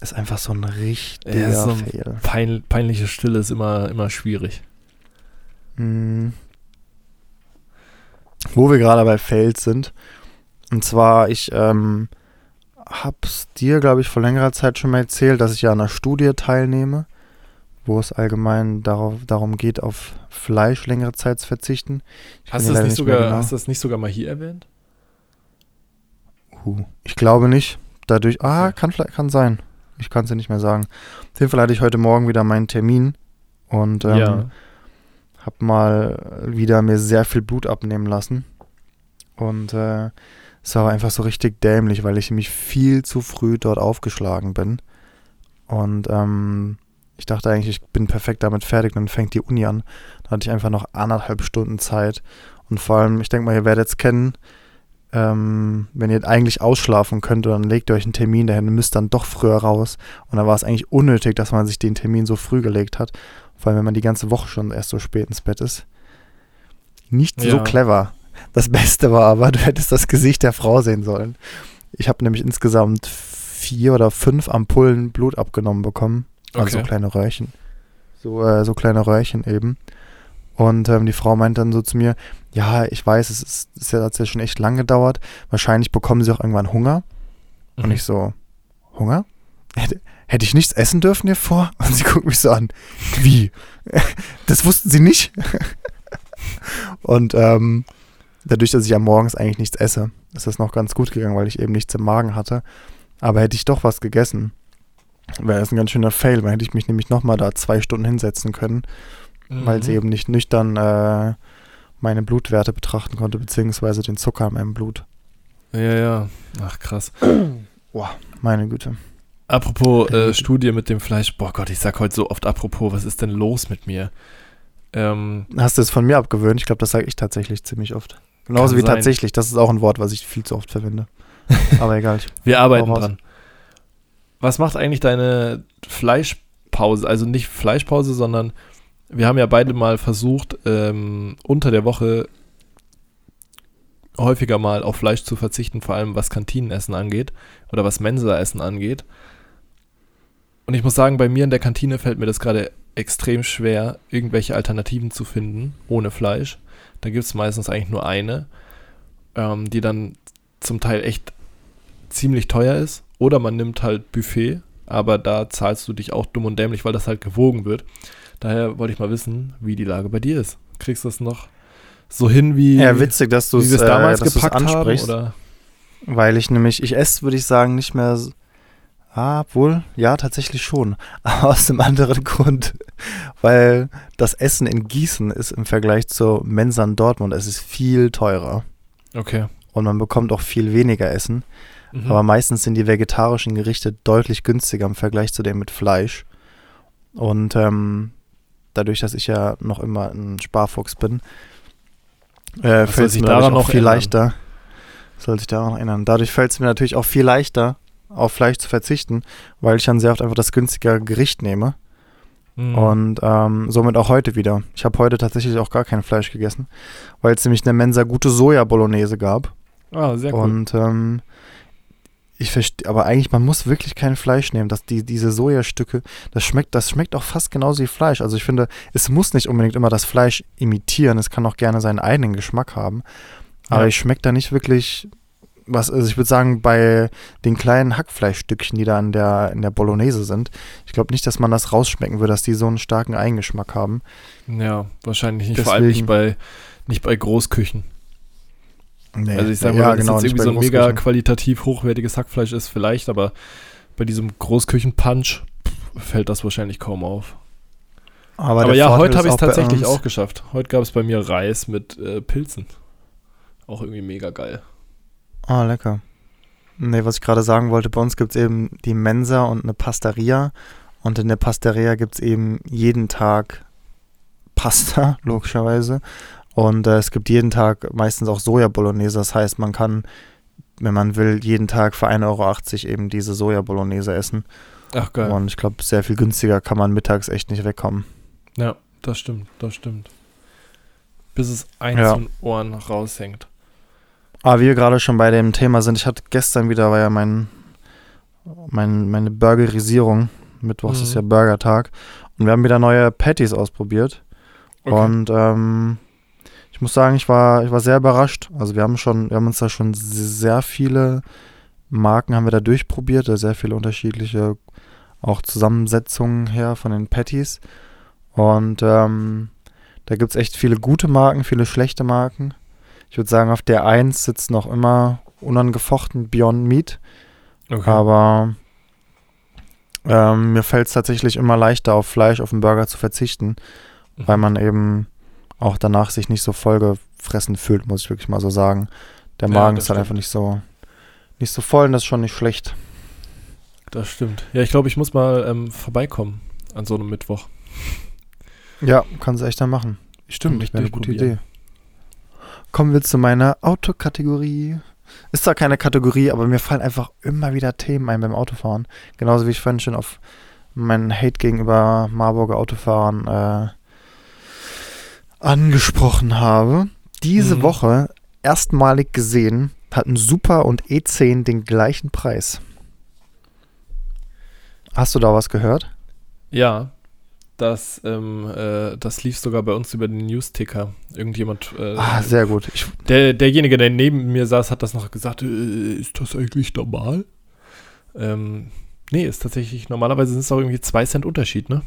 ist einfach so ein richtiger Ja, so ein- Fail. Pein, peinliche Stille ist immer, immer schwierig. Mhm. Wo wir gerade bei Fails sind. Und zwar, ich ähm, hab's dir, glaube ich, vor längerer Zeit schon mal erzählt, dass ich ja an einer Studie teilnehme, wo es allgemein darauf, darum geht, auf Fleisch längere Zeit zu verzichten. Ich Hast du das nicht sogar, genau- hast das nicht sogar mal hier erwähnt? Huh. Ich glaube nicht. Dadurch, ah, Okay. kann vielleicht, kann sein. Ich kann es dir nicht mehr sagen. Auf jeden Fall hatte ich heute Morgen wieder meinen Termin und ähm, ja. hab mal wieder mir sehr viel Blut abnehmen lassen. Und äh, es war einfach so richtig dämlich, weil ich mich viel zu früh dort aufgeschlagen bin. Und ähm, ich dachte eigentlich, ich bin perfekt damit fertig, dann fängt die Uni an. Da hatte ich einfach noch anderthalb Stunden Zeit. Und vor allem, ich denke mal, ihr werdet es kennen, ähm, wenn ihr eigentlich ausschlafen könnt, dann legt ihr euch einen Termin dahin und müsst dann doch früher raus. Und dann war es eigentlich unnötig, dass man sich den Termin so früh gelegt hat. Vor allem, wenn man die ganze Woche schon erst so spät ins Bett ist. Nicht so Ja. clever. Das Beste war aber, du hättest das Gesicht der Frau sehen sollen. Ich habe nämlich insgesamt vier oder fünf Ampullen Blut abgenommen bekommen. Also so Okay. kleine Röhrchen. So, äh, so kleine Röhrchen eben. Und ähm, die Frau meint dann so zu mir, ja, ich weiß, es ist, es hat ja schon echt lang gedauert. Wahrscheinlich bekommen sie auch irgendwann Hunger. Und Mhm. ich so, Hunger? Hätte, hätte ich nichts essen dürfen hier vor? Und sie guckt mich so an, wie? Das wussten sie nicht? Und ähm, dadurch, dass ich ja morgens eigentlich nichts esse, ist das noch ganz gut gegangen, weil ich eben nichts im Magen hatte. Aber hätte ich doch was gegessen, wäre das ein ganz schöner Fail, weil hätte ich mich nämlich nochmal da zwei Stunden hinsetzen können, weil sie Mhm. eben nicht nüchtern äh, meine Blutwerte betrachten konnte, beziehungsweise den Zucker in meinem Blut. Ja, ja. Ach, krass. Meine Güte. Apropos äh, Studie mit dem Fleisch. Boah Gott, ich sag heute so oft apropos, was ist denn los mit mir? Ähm, Hast du es von mir abgewöhnt? Ich glaube, das sage ich tatsächlich ziemlich oft. Genauso Kann wie sein. tatsächlich. Das ist auch ein Wort, was ich viel zu oft verwende. Aber egal. Wir arbeiten dran. Was macht eigentlich deine Fleischpause? Also nicht Fleischpause, sondern wir haben ja beide mal versucht, ähm, unter der Woche häufiger mal auf Fleisch zu verzichten, vor allem was Kantinenessen angeht oder was Mensaessen angeht. Und ich muss sagen, bei mir in der Kantine fällt mir das gerade extrem schwer, irgendwelche Alternativen zu finden ohne Fleisch. Da gibt es meistens eigentlich nur eine, ähm, die dann zum Teil echt ziemlich teuer ist. Oder man nimmt halt Buffet, aber da zahlst du dich auch dumm und dämlich, weil das halt gewogen wird. Daher wollte ich mal wissen, wie die Lage bei dir ist. Kriegst du das noch so hin, wie, ja, witzig, dass du wie es wir es äh, damals du's gepackt haben? Oder? Weil ich nämlich, ich esse, würde ich sagen, nicht mehr s- Ah, wohl, ja, tatsächlich schon. Aber aus einem anderen Grund. Weil das Essen in Gießen ist im Vergleich zur Mensa in Dortmund, es ist viel teurer. Okay. Und man bekommt auch viel weniger Essen. Mhm. Aber meistens sind die vegetarischen Gerichte deutlich günstiger im Vergleich zu dem mit Fleisch. Und ähm, dadurch, dass ich ja noch immer ein Sparfuchs bin, äh, fällt es sich mir daran noch viel ändern? leichter. Soll sich daran noch ändern. Dadurch fällt es mir natürlich auch viel leichter, auf Fleisch zu verzichten, weil ich dann sehr oft einfach das günstigere Gericht nehme. Mhm. Und ähm, somit auch heute wieder. Ich habe heute tatsächlich auch gar kein Fleisch gegessen, weil es nämlich in der Mensa gute Soja-Bolognese gab. ah, sehr cool. Und ähm, ich verstehe, aber eigentlich, man muss wirklich kein Fleisch nehmen. dass die, diese Sojastücke, das schmeckt, das schmeckt auch fast genauso wie Fleisch. Also ich finde, es muss nicht unbedingt immer das Fleisch imitieren. Es kann auch gerne seinen eigenen Geschmack haben. Aber Ja. ich schmecke da nicht wirklich was, also ich würde sagen, bei den kleinen Hackfleischstückchen, die da in der, in der Bolognese sind, ich glaube nicht, dass man das rausschmecken würde, dass die so einen starken Eigengeschmack haben. ja, wahrscheinlich nicht. Vor allem nicht Deswegen- bei, nicht bei Großküchen. Nee. Also ich sage mal, ja, wenn genau, es jetzt nicht irgendwie so ein mega qualitativ hochwertiges Hackfleisch ist, vielleicht, aber bei diesem Großküchen-Punch fällt das wahrscheinlich kaum auf. Aber, Aber, ja, Vorteil heute habe ich es tatsächlich auch geschafft. Heute gab es bei mir Reis mit äh, Pilzen. Auch irgendwie mega geil. Ah, lecker. Nee, was ich gerade sagen wollte, bei uns gibt es eben die Mensa und eine Pastaria. Und in der Pastaria gibt es eben jeden Tag Pasta, logischerweise. Und äh, es gibt jeden Tag meistens auch Soja-Bolognese. Das heißt, man kann, wenn man will, jeden Tag für 1,80 Euro eben diese Soja-Bolognese essen. Ach geil. Und ich glaube, sehr viel günstiger kann man mittags echt nicht wegkommen. Ja, das stimmt, das stimmt. Bis es eins Ja. Ohren raushängt. Aber wie wir gerade schon bei dem Thema sind, ich hatte gestern wieder, war ja mein, mein meine Burgerisierung. Mittwochs Mhm. ist ja Burgertag. Und wir haben wieder neue Patties ausprobiert. Okay. Und ähm, ich muss sagen, ich war, ich war sehr überrascht. Also wir haben schon, wir haben uns da schon sehr viele Marken haben wir da durchprobiert, sehr viele unterschiedliche auch Zusammensetzungen her von den Patties. Und ähm, da gibt es echt viele gute Marken, viele schlechte Marken. Ich würde sagen, auf der 1 sitzt noch immer unangefochten Beyond Meat. okay. Aber ähm, mir fällt es tatsächlich immer leichter, auf Fleisch, auf den Burger zu verzichten, Mhm. weil man eben auch danach sich nicht so vollgefressen fühlt, muss ich wirklich mal so sagen. Der Ja, Magen das ist halt stimmt. einfach nicht so, nicht so voll und das ist schon nicht schlecht. Das stimmt. Ja, ich glaube, ich muss mal ähm, vorbeikommen an so einem Mittwoch. Ja, kannst du echt dann machen. Stimmt, Wäre eine gute. Idee. Kommen wir zu meiner Autokategorie. Ist zwar keine Kategorie, aber mir fallen einfach immer wieder Themen ein beim Autofahren. Genauso wie ich vorhin schon auf meinen Hate gegenüber Marburger Autofahrern äh, angesprochen habe. Diese Mhm. Woche erstmalig gesehen hatten Super und E10 den gleichen Preis. Hast du da was gehört? Ja, das, ähm, äh, das lief sogar bei uns über den News-Ticker. Irgendjemand, äh, Ah, sehr gut. Ich, der, derjenige, der neben mir saß, hat das noch gesagt, äh, ist das eigentlich normal? Ähm, nee, ist tatsächlich, normalerweise sind es auch irgendwie zwei Cent Unterschied, ne?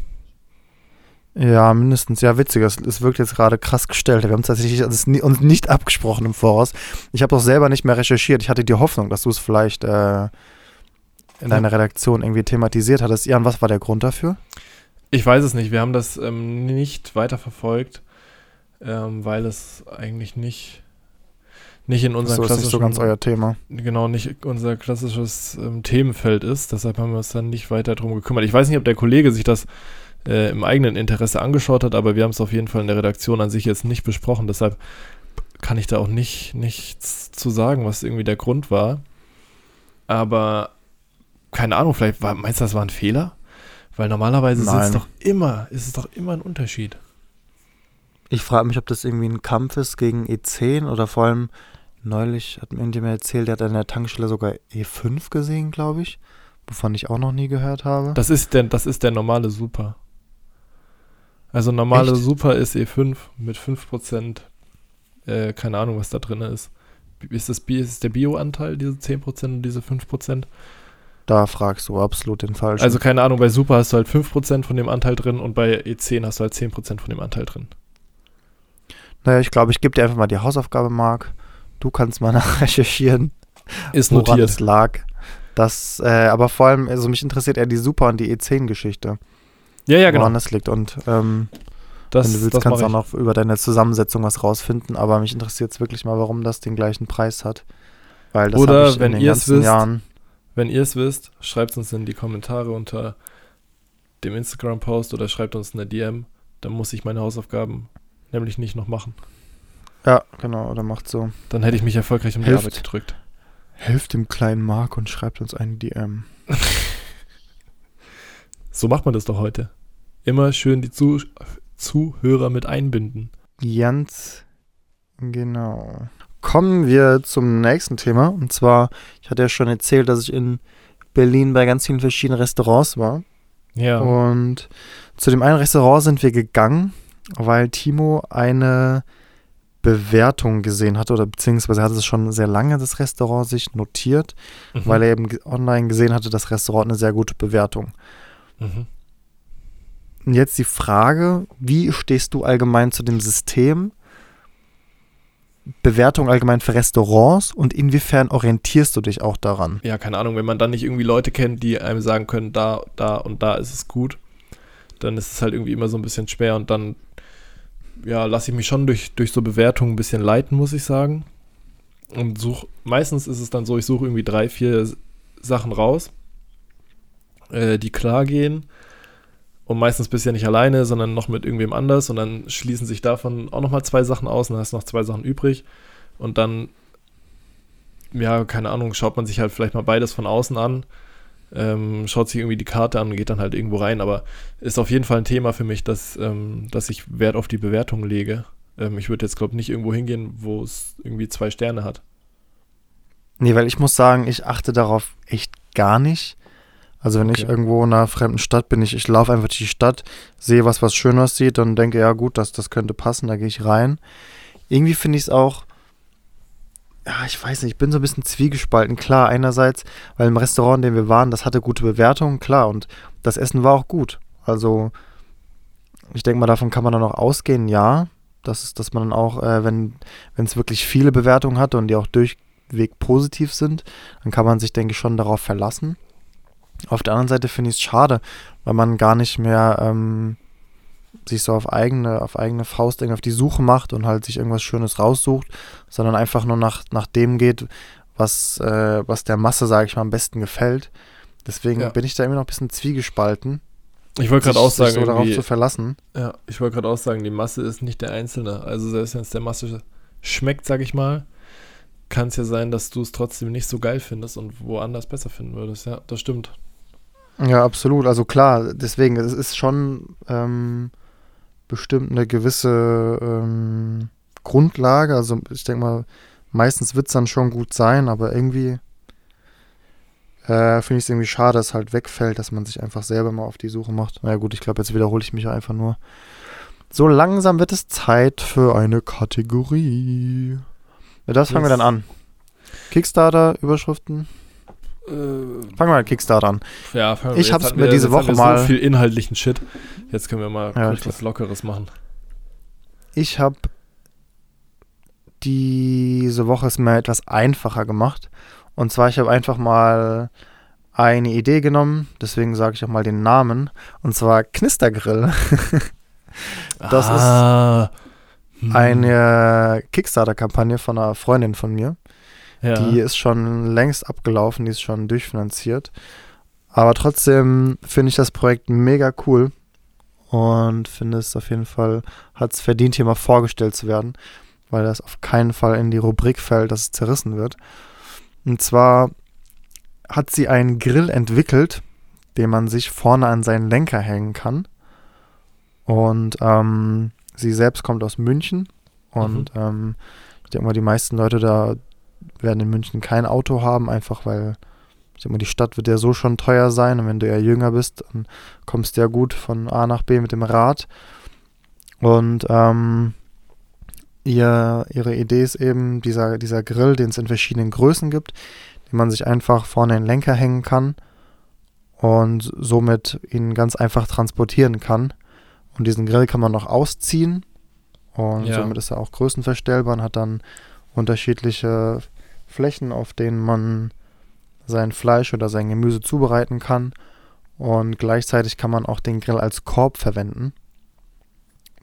Ja, mindestens. Ja, witzig. Es, es wirkt jetzt gerade krass gestellt. Wir haben tatsächlich uns nicht abgesprochen im Voraus. Ich habe auch selber nicht mehr recherchiert. Ich hatte die Hoffnung, dass du es vielleicht äh, in deiner Redaktion irgendwie thematisiert hattest. Jan, was war der Grund dafür? Ich weiß es nicht. Wir haben das ähm, nicht weiter verfolgt, ähm, weil es eigentlich nicht, nicht in unserem so ist nicht so ganz euer Thema. genau nicht unser klassisches ähm, Themenfeld ist. Deshalb haben wir uns dann nicht weiter drum gekümmert. Ich weiß nicht, ob der Kollege sich das äh, im eigenen Interesse angeschaut hat, aber wir haben es auf jeden Fall in der Redaktion an sich jetzt nicht besprochen. Deshalb kann ich da auch nicht nichts zu sagen, was irgendwie der Grund war. Aber keine Ahnung, vielleicht war, meinst du, das war ein Fehler? Weil normalerweise ist es Nein. doch immer, ist es doch immer ein Unterschied. Ich frage mich, ob das irgendwie ein Kampf ist gegen E10 oder vor allem neulich hat mir irgendjemand erzählt, der hat an der Tankstelle sogar E5 gesehen, glaube ich. Wovon ich auch noch nie gehört habe. Das ist der, das ist der normale Super. Also normale Echt? Super ist E5 mit 5%. Äh, keine Ahnung, was da drin ist. Ist das ist der Bio-Anteil, diese 10% und diese 5%? Da fragst du absolut den Falschen. Also keine Ahnung, bei Super hast du halt 5% von dem Anteil drin und bei E10 hast du halt 10% von dem Anteil drin. naja, ich glaube, ich gebe dir einfach mal die Hausaufgabe, Marc. Du kannst mal nachrecherchieren. Ist woran notiert. es lag. Das, äh, aber vor allem, also mich interessiert eher die Super- und die E10-Geschichte. Ja, ja, genau. Woran das liegt. Und ähm, Das, wenn du willst, kannst du auch noch über deine Zusammensetzung was rausfinden. Aber mich interessiert es wirklich mal, warum das den gleichen Preis hat. Weil das Oder ich wenn in den ganzen wisst, Jahren. Wenn ihr es wisst, schreibt uns in die Kommentare unter dem Instagram-Post oder schreibt uns eine DM. Dann muss ich meine Hausaufgaben nämlich nicht noch machen. Ja, genau, oder macht so. Dann hätte ich mich erfolgreich um die. Arbeit gedrückt. Helft dem kleinen Mark und schreibt uns eine DM. So macht man das doch heute. Immer schön die Zu Zuhörer mit einbinden. Ganz genau. Kommen wir zum nächsten Thema. Und zwar, ich hatte ja schon erzählt, dass ich in Berlin bei ganz vielen verschiedenen Restaurants war. Ja. Und zu dem einen Restaurant sind wir gegangen, weil Timo eine Bewertung gesehen hatte, oder beziehungsweise hatte es schon sehr lange das Restaurant sich notiert, Mhm. weil er eben online gesehen hatte, das Restaurant eine sehr gute Bewertung. Mhm. Und jetzt die Frage, wie stehst du allgemein zu dem System Bewertung allgemein für Restaurants und inwiefern orientierst du dich auch daran? Ja, keine Ahnung, wenn man dann nicht irgendwie Leute kennt, die einem sagen können, da, da und da ist es gut, dann ist es halt irgendwie immer so ein bisschen schwer und dann, ja, lasse ich mich schon durch, durch so Bewertungen ein bisschen leiten, muss ich sagen. Und such, meistens ist es dann so, ich suche irgendwie drei, vier Sachen raus, äh, die klar gehen. Und meistens bist du ja nicht alleine, sondern noch mit irgendwem anders. Und dann schließen sich davon auch nochmal zwei Sachen aus und dann hast noch zwei Sachen übrig. Und dann ja, keine Ahnung, schaut man sich halt vielleicht mal beides von außen an, ähm, schaut sich irgendwie die Karte an und geht dann halt irgendwo rein. Aber ist auf jeden Fall ein Thema für mich, dass, ähm, dass ich Wert auf die Bewertung lege. Ähm, ich würde jetzt, glaube ich, nicht irgendwo hingehen, wo es irgendwie zwei Sterne hat. Nee, weil ich muss sagen, ich achte darauf echt gar nicht. Also wenn ich Okay. irgendwo in einer fremden Stadt bin, ich, ich laufe einfach durch die Stadt, sehe was, was schön aussieht und denke, ja gut, das, das könnte passen, da gehe ich rein. Irgendwie finde ich es auch, ja, ich weiß nicht, ich bin so ein bisschen zwiegespalten. Klar, einerseits, weil im Restaurant, in dem wir waren, das hatte gute Bewertungen, klar, und das Essen war auch gut. Also ich denke mal, davon kann man dann auch ausgehen, ja. Das ist, dass man dann auch, äh, wenn wenn es wirklich viele Bewertungen hat und die auch durchweg positiv sind, dann kann man sich, denke ich, schon darauf verlassen. Auf der anderen Seite finde ich es schade, weil man gar nicht mehr ähm, sich so auf eigene, auf eigene Faust irgendwie auf die Suche macht und halt sich irgendwas Schönes raussucht, sondern einfach nur nach, nach dem geht, was, äh, was der Masse, sage ich mal, am besten gefällt. Deswegen Ja. bin ich da immer noch ein bisschen zwiegespalten, Ich wollte gerade auch sagen, so darauf zu verlassen. ja, ich wollte gerade auch sagen, die Masse ist nicht der Einzelne. Also selbst wenn es der Masse schmeckt, sag ich mal, kann es ja sein, dass du es trotzdem nicht so geil findest und woanders besser finden würdest. Ja, das stimmt. Ja, absolut. Also klar, deswegen, es ist schon ähm, bestimmt eine gewisse ähm, Grundlage. Also ich denke mal, meistens wird es dann schon gut sein, aber irgendwie äh, finde ich es irgendwie schade, dass es halt wegfällt, dass man sich einfach selber mal auf die Suche macht. Na ja, gut, ich glaube, jetzt wiederhole ich mich einfach nur. So langsam wird es Zeit für eine Kategorie. Mit das fangen wir Yes. dann an. Kickstarter, Überschriften. Fangen wir mit Kickstarter an. Ja, fangen Ich jetzt hab's hatten mir diese Woche wir mal- so viel inhaltlichen Shit. Jetzt können wir mal Ja, kurz ich- was Lockeres machen. Ich habe diese Woche es mir etwas einfacher gemacht. Und zwar, ich habe einfach mal eine Idee genommen, deswegen sage ich auch mal den Namen, und zwar Knistergrill. Das ist ah, hm. Eine Kickstarter-Kampagne von einer Freundin von mir. Ja. Die ist schon längst abgelaufen, die ist schon durchfinanziert. Aber trotzdem finde ich das Projekt mega cool und finde es auf jeden Fall, hat es verdient, hier mal vorgestellt zu werden, weil das auf keinen Fall in die Rubrik fällt, dass es zerrissen wird. Und zwar hat sie einen Grill entwickelt, den man sich vorne an seinen Lenker hängen kann. Und ähm, sie selbst kommt aus München und ähm, ich denke mal, die meisten Leute da werden in München kein Auto haben, einfach weil ich denke mal, die Stadt wird ja so schon teuer sein und wenn du eher jünger bist, dann kommst du ja gut von A nach B mit dem Rad. Und ähm, ihr, ihre Idee ist eben dieser, dieser Grill, den es in verschiedenen Größen gibt, den man sich einfach vorne in den Lenker hängen kann und somit ihn ganz einfach transportieren kann. Und diesen Grill kann man noch ausziehen und Ja. somit ist er auch größenverstellbar und hat dann unterschiedliche Flächen, auf denen man sein Fleisch oder sein Gemüse zubereiten kann. Und gleichzeitig kann man auch den Grill als Korb verwenden,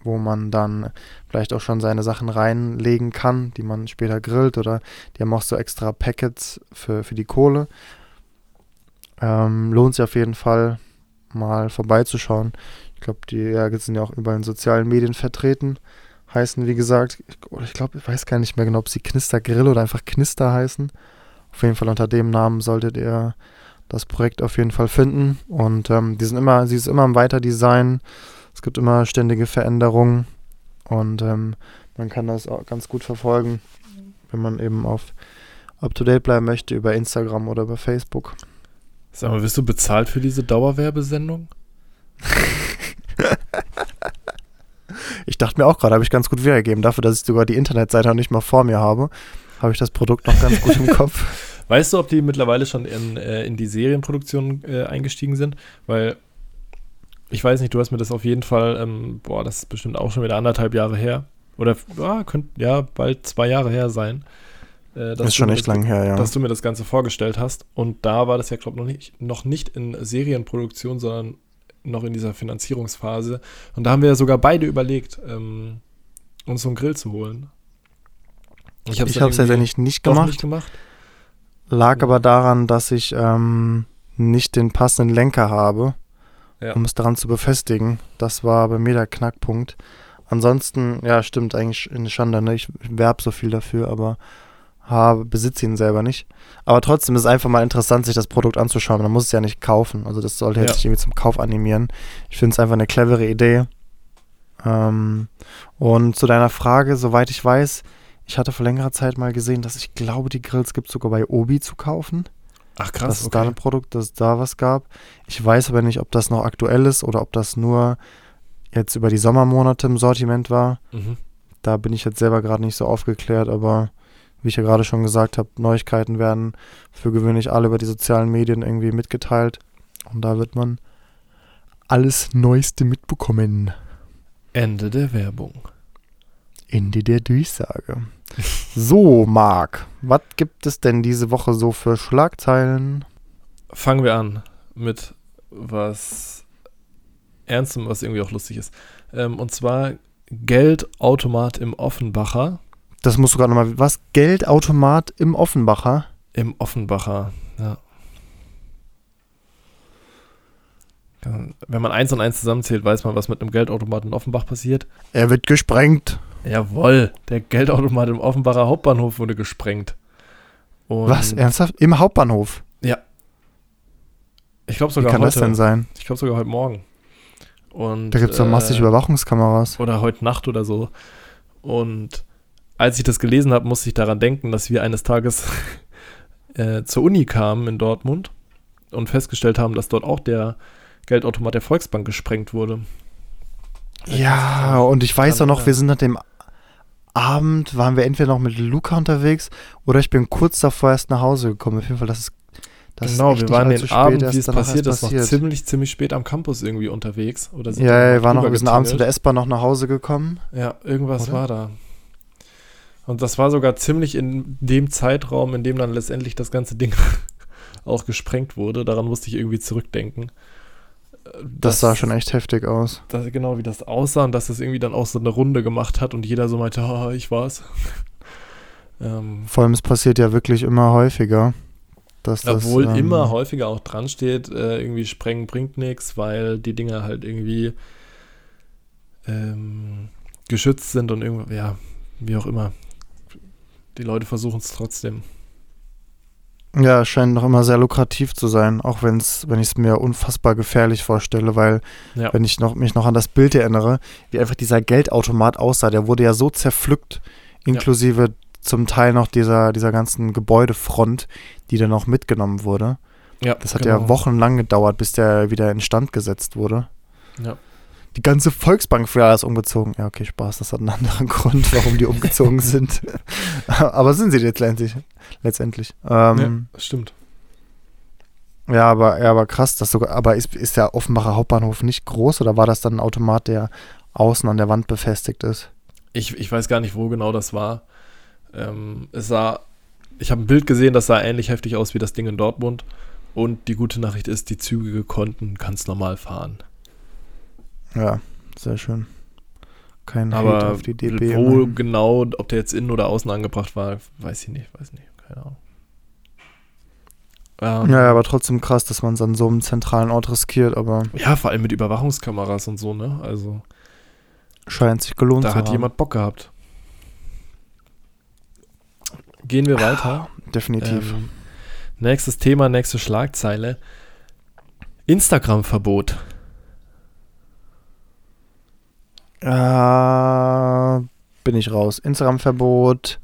wo man dann vielleicht auch schon seine Sachen reinlegen kann, die man später grillt. Oder die haben auch so extra Packets für, für die Kohle. Ähm, lohnt sich auf jeden Fall mal vorbeizuschauen. Ich glaube, die ja, sind ja auch überall in sozialen Medien vertreten. Heißen, wie gesagt, ich, ich glaube, ich weiß gar nicht mehr genau, ob sie Knister Grill oder einfach Knister heißen. Auf jeden Fall unter dem Namen solltet ihr das Projekt auf jeden Fall finden. Und ähm, die sind immer, sie ist immer im Weiterdesign. Es gibt immer ständige Veränderungen. Und ähm, man kann das auch ganz gut verfolgen, wenn man eben auf up-to-date bleiben möchte über Instagram oder über Facebook. Sag mal, wirst du bezahlt für diese Dauerwerbesendung? ich dachte mir auch gerade, habe ich ganz gut wiedergegeben. Dafür, dass ich sogar die Internetseite noch nicht mal vor mir habe, habe ich das Produkt noch ganz gut im Kopf. Weißt du, ob die mittlerweile schon in, äh, in die Serienproduktion äh, eingestiegen sind? Weil ich weiß nicht, du hast mir das auf jeden Fall, ähm, boah, das ist bestimmt auch schon wieder anderthalb Jahre her. Oder ja, könnt, ja bald zwei Jahre her sein. Äh, ist schon echt lang her, ja. Dass du mir das Ganze vorgestellt hast. Und da war das ja, glaube ich, noch nicht, noch nicht in Serienproduktion, sondern noch in dieser Finanzierungsphase. Und da haben wir ja sogar beide überlegt, ähm, uns so einen Grill zu holen. Ich habe es letztendlich nicht gemacht. nicht gemacht. Lag aber daran, dass ich ähm, nicht den passenden Lenker habe, ja. um es daran zu befestigen. Das war bei mir der Knackpunkt. Ansonsten, ja, stimmt eigentlich in Schande, ne? Ich werbe so viel dafür, aber habe, besitze ihn selber nicht. Aber trotzdem ist es einfach mal interessant, sich das Produkt anzuschauen. Man muss es ja nicht kaufen. Also das sollte jetzt ja. nicht irgendwie zum Kauf animieren. Ich finde es einfach eine clevere Idee. Ähm, und zu deiner Frage, soweit ich weiß, ich hatte vor längerer Zeit mal gesehen, dass ich glaube, die Grills gibt es sogar bei Obi zu kaufen. Ach krass. Dass es okay. da ein Produkt, dass es da was gab. Ich weiß aber nicht, ob das noch aktuell ist oder ob das nur jetzt über die Sommermonate im Sortiment war. Mhm. Da bin ich jetzt selber gerade nicht so aufgeklärt, aber wie ich ja gerade schon gesagt habe, Neuigkeiten werden für gewöhnlich alle über die sozialen Medien irgendwie mitgeteilt. Und da wird man alles Neueste mitbekommen. Ende der Werbung. Ende der Durchsage. so, Marc, was gibt es denn diese Woche so für Schlagzeilen? Fangen wir an mit was Ernstem, was irgendwie auch lustig ist. Ähm, und zwar Geldautomat im Offenbacher das musst du gerade nochmal. Was? Geldautomat im Offenbacher? Im Offenbacher, ja. Wenn man eins und eins zusammenzählt, weiß man, was mit einem Geldautomat in Offenbach passiert. Er wird gesprengt. Jawoll, der Geldautomat im Offenbacher Hauptbahnhof wurde gesprengt. Und was? Ernsthaft? Im Hauptbahnhof? Ja. Ich glaube sogar Wie kann heute, das denn sein? Ich glaube sogar heute Morgen. Und, da gibt es doch massig äh, Überwachungskameras. Oder heute Nacht oder so. Und als ich das gelesen habe, musste ich daran denken, dass wir eines Tages äh, zur Uni kamen in Dortmund und festgestellt haben, dass dort auch der Geldautomat der Volksbank gesprengt wurde. Ja, und ich weiß auch noch, wir sind nach dem Abend, waren wir entweder noch mit Luca unterwegs oder ich bin kurz davor erst nach Hause gekommen. Auf jeden Fall, das ist das genau, wir waren den Abend, wie es passiert ist, noch ziemlich, ziemlich spät am Campus irgendwie unterwegs. Oder sind ja, wir waren noch, wir sind abends mit der S-Bahn noch nach Hause gekommen. Ja, irgendwas oder? war da. Und das war sogar ziemlich in dem Zeitraum, in dem dann letztendlich das ganze Ding auch gesprengt wurde. Daran musste ich irgendwie zurückdenken. Das, das sah schon echt heftig aus. Das, genau, wie das aussah und dass es irgendwie dann auch so eine Runde gemacht hat und jeder so meinte, oh, ich war's. ähm, Vor allem, es passiert ja wirklich immer häufiger. Dass obwohl das, ähm, immer häufiger auch dran steht, äh, irgendwie sprengen bringt nichts, weil die Dinger halt irgendwie ähm, geschützt sind und irgendwie, ja, wie auch immer die Leute versuchen es trotzdem. Ja, es scheint noch immer sehr lukrativ zu sein, auch wenn's, wenn ich es mir unfassbar gefährlich vorstelle, weil ja. wenn ich noch, mich noch an das Bild erinnere, wie einfach dieser Geldautomat aussah, der wurde ja so zerpflückt, inklusive ja. zum Teil noch dieser, dieser ganzen Gebäudefront, die dann noch mitgenommen wurde. Ja, das hat genau. ja wochenlang gedauert, bis der wieder instand gesetzt wurde. Ja die ganze Volksbank für alles umgezogen. Ja, okay, Spaß, das hat einen anderen Grund, warum die umgezogen sind. aber sind sie letztendlich. letztendlich. Ähm, ja, stimmt. Ja, aber, ja, aber krass, das sogar, aber ist, ist der Offenbacher Hauptbahnhof nicht groß oder war das dann ein Automat, der außen an der Wand befestigt ist? Ich, ich weiß gar nicht, wo genau das war. Ähm, es sah ich habe ein Bild gesehen, das sah ähnlich heftig aus wie das Ding in Dortmund. Und die gute Nachricht ist, die Züge konnten ganz normal fahren. Ja, sehr schön. Kein Aber Hate auf die DB. wo immerhin. genau, ob der jetzt innen oder außen angebracht war, weiß ich nicht, weiß nicht, keine Ahnung. Ähm, Ja, aber trotzdem krass, dass man es an so einem zentralen Ort riskiert, aber ja, vor allem mit Überwachungskameras und so, ne? Also scheint sich gelohnt da zu hat haben. jemand Bock gehabt. Gehen wir weiter. Definitiv. Ähm, nächstes Thema, nächste Schlagzeile. Instagram-Verbot. Äh, bin ich raus. Instagram-Verbot.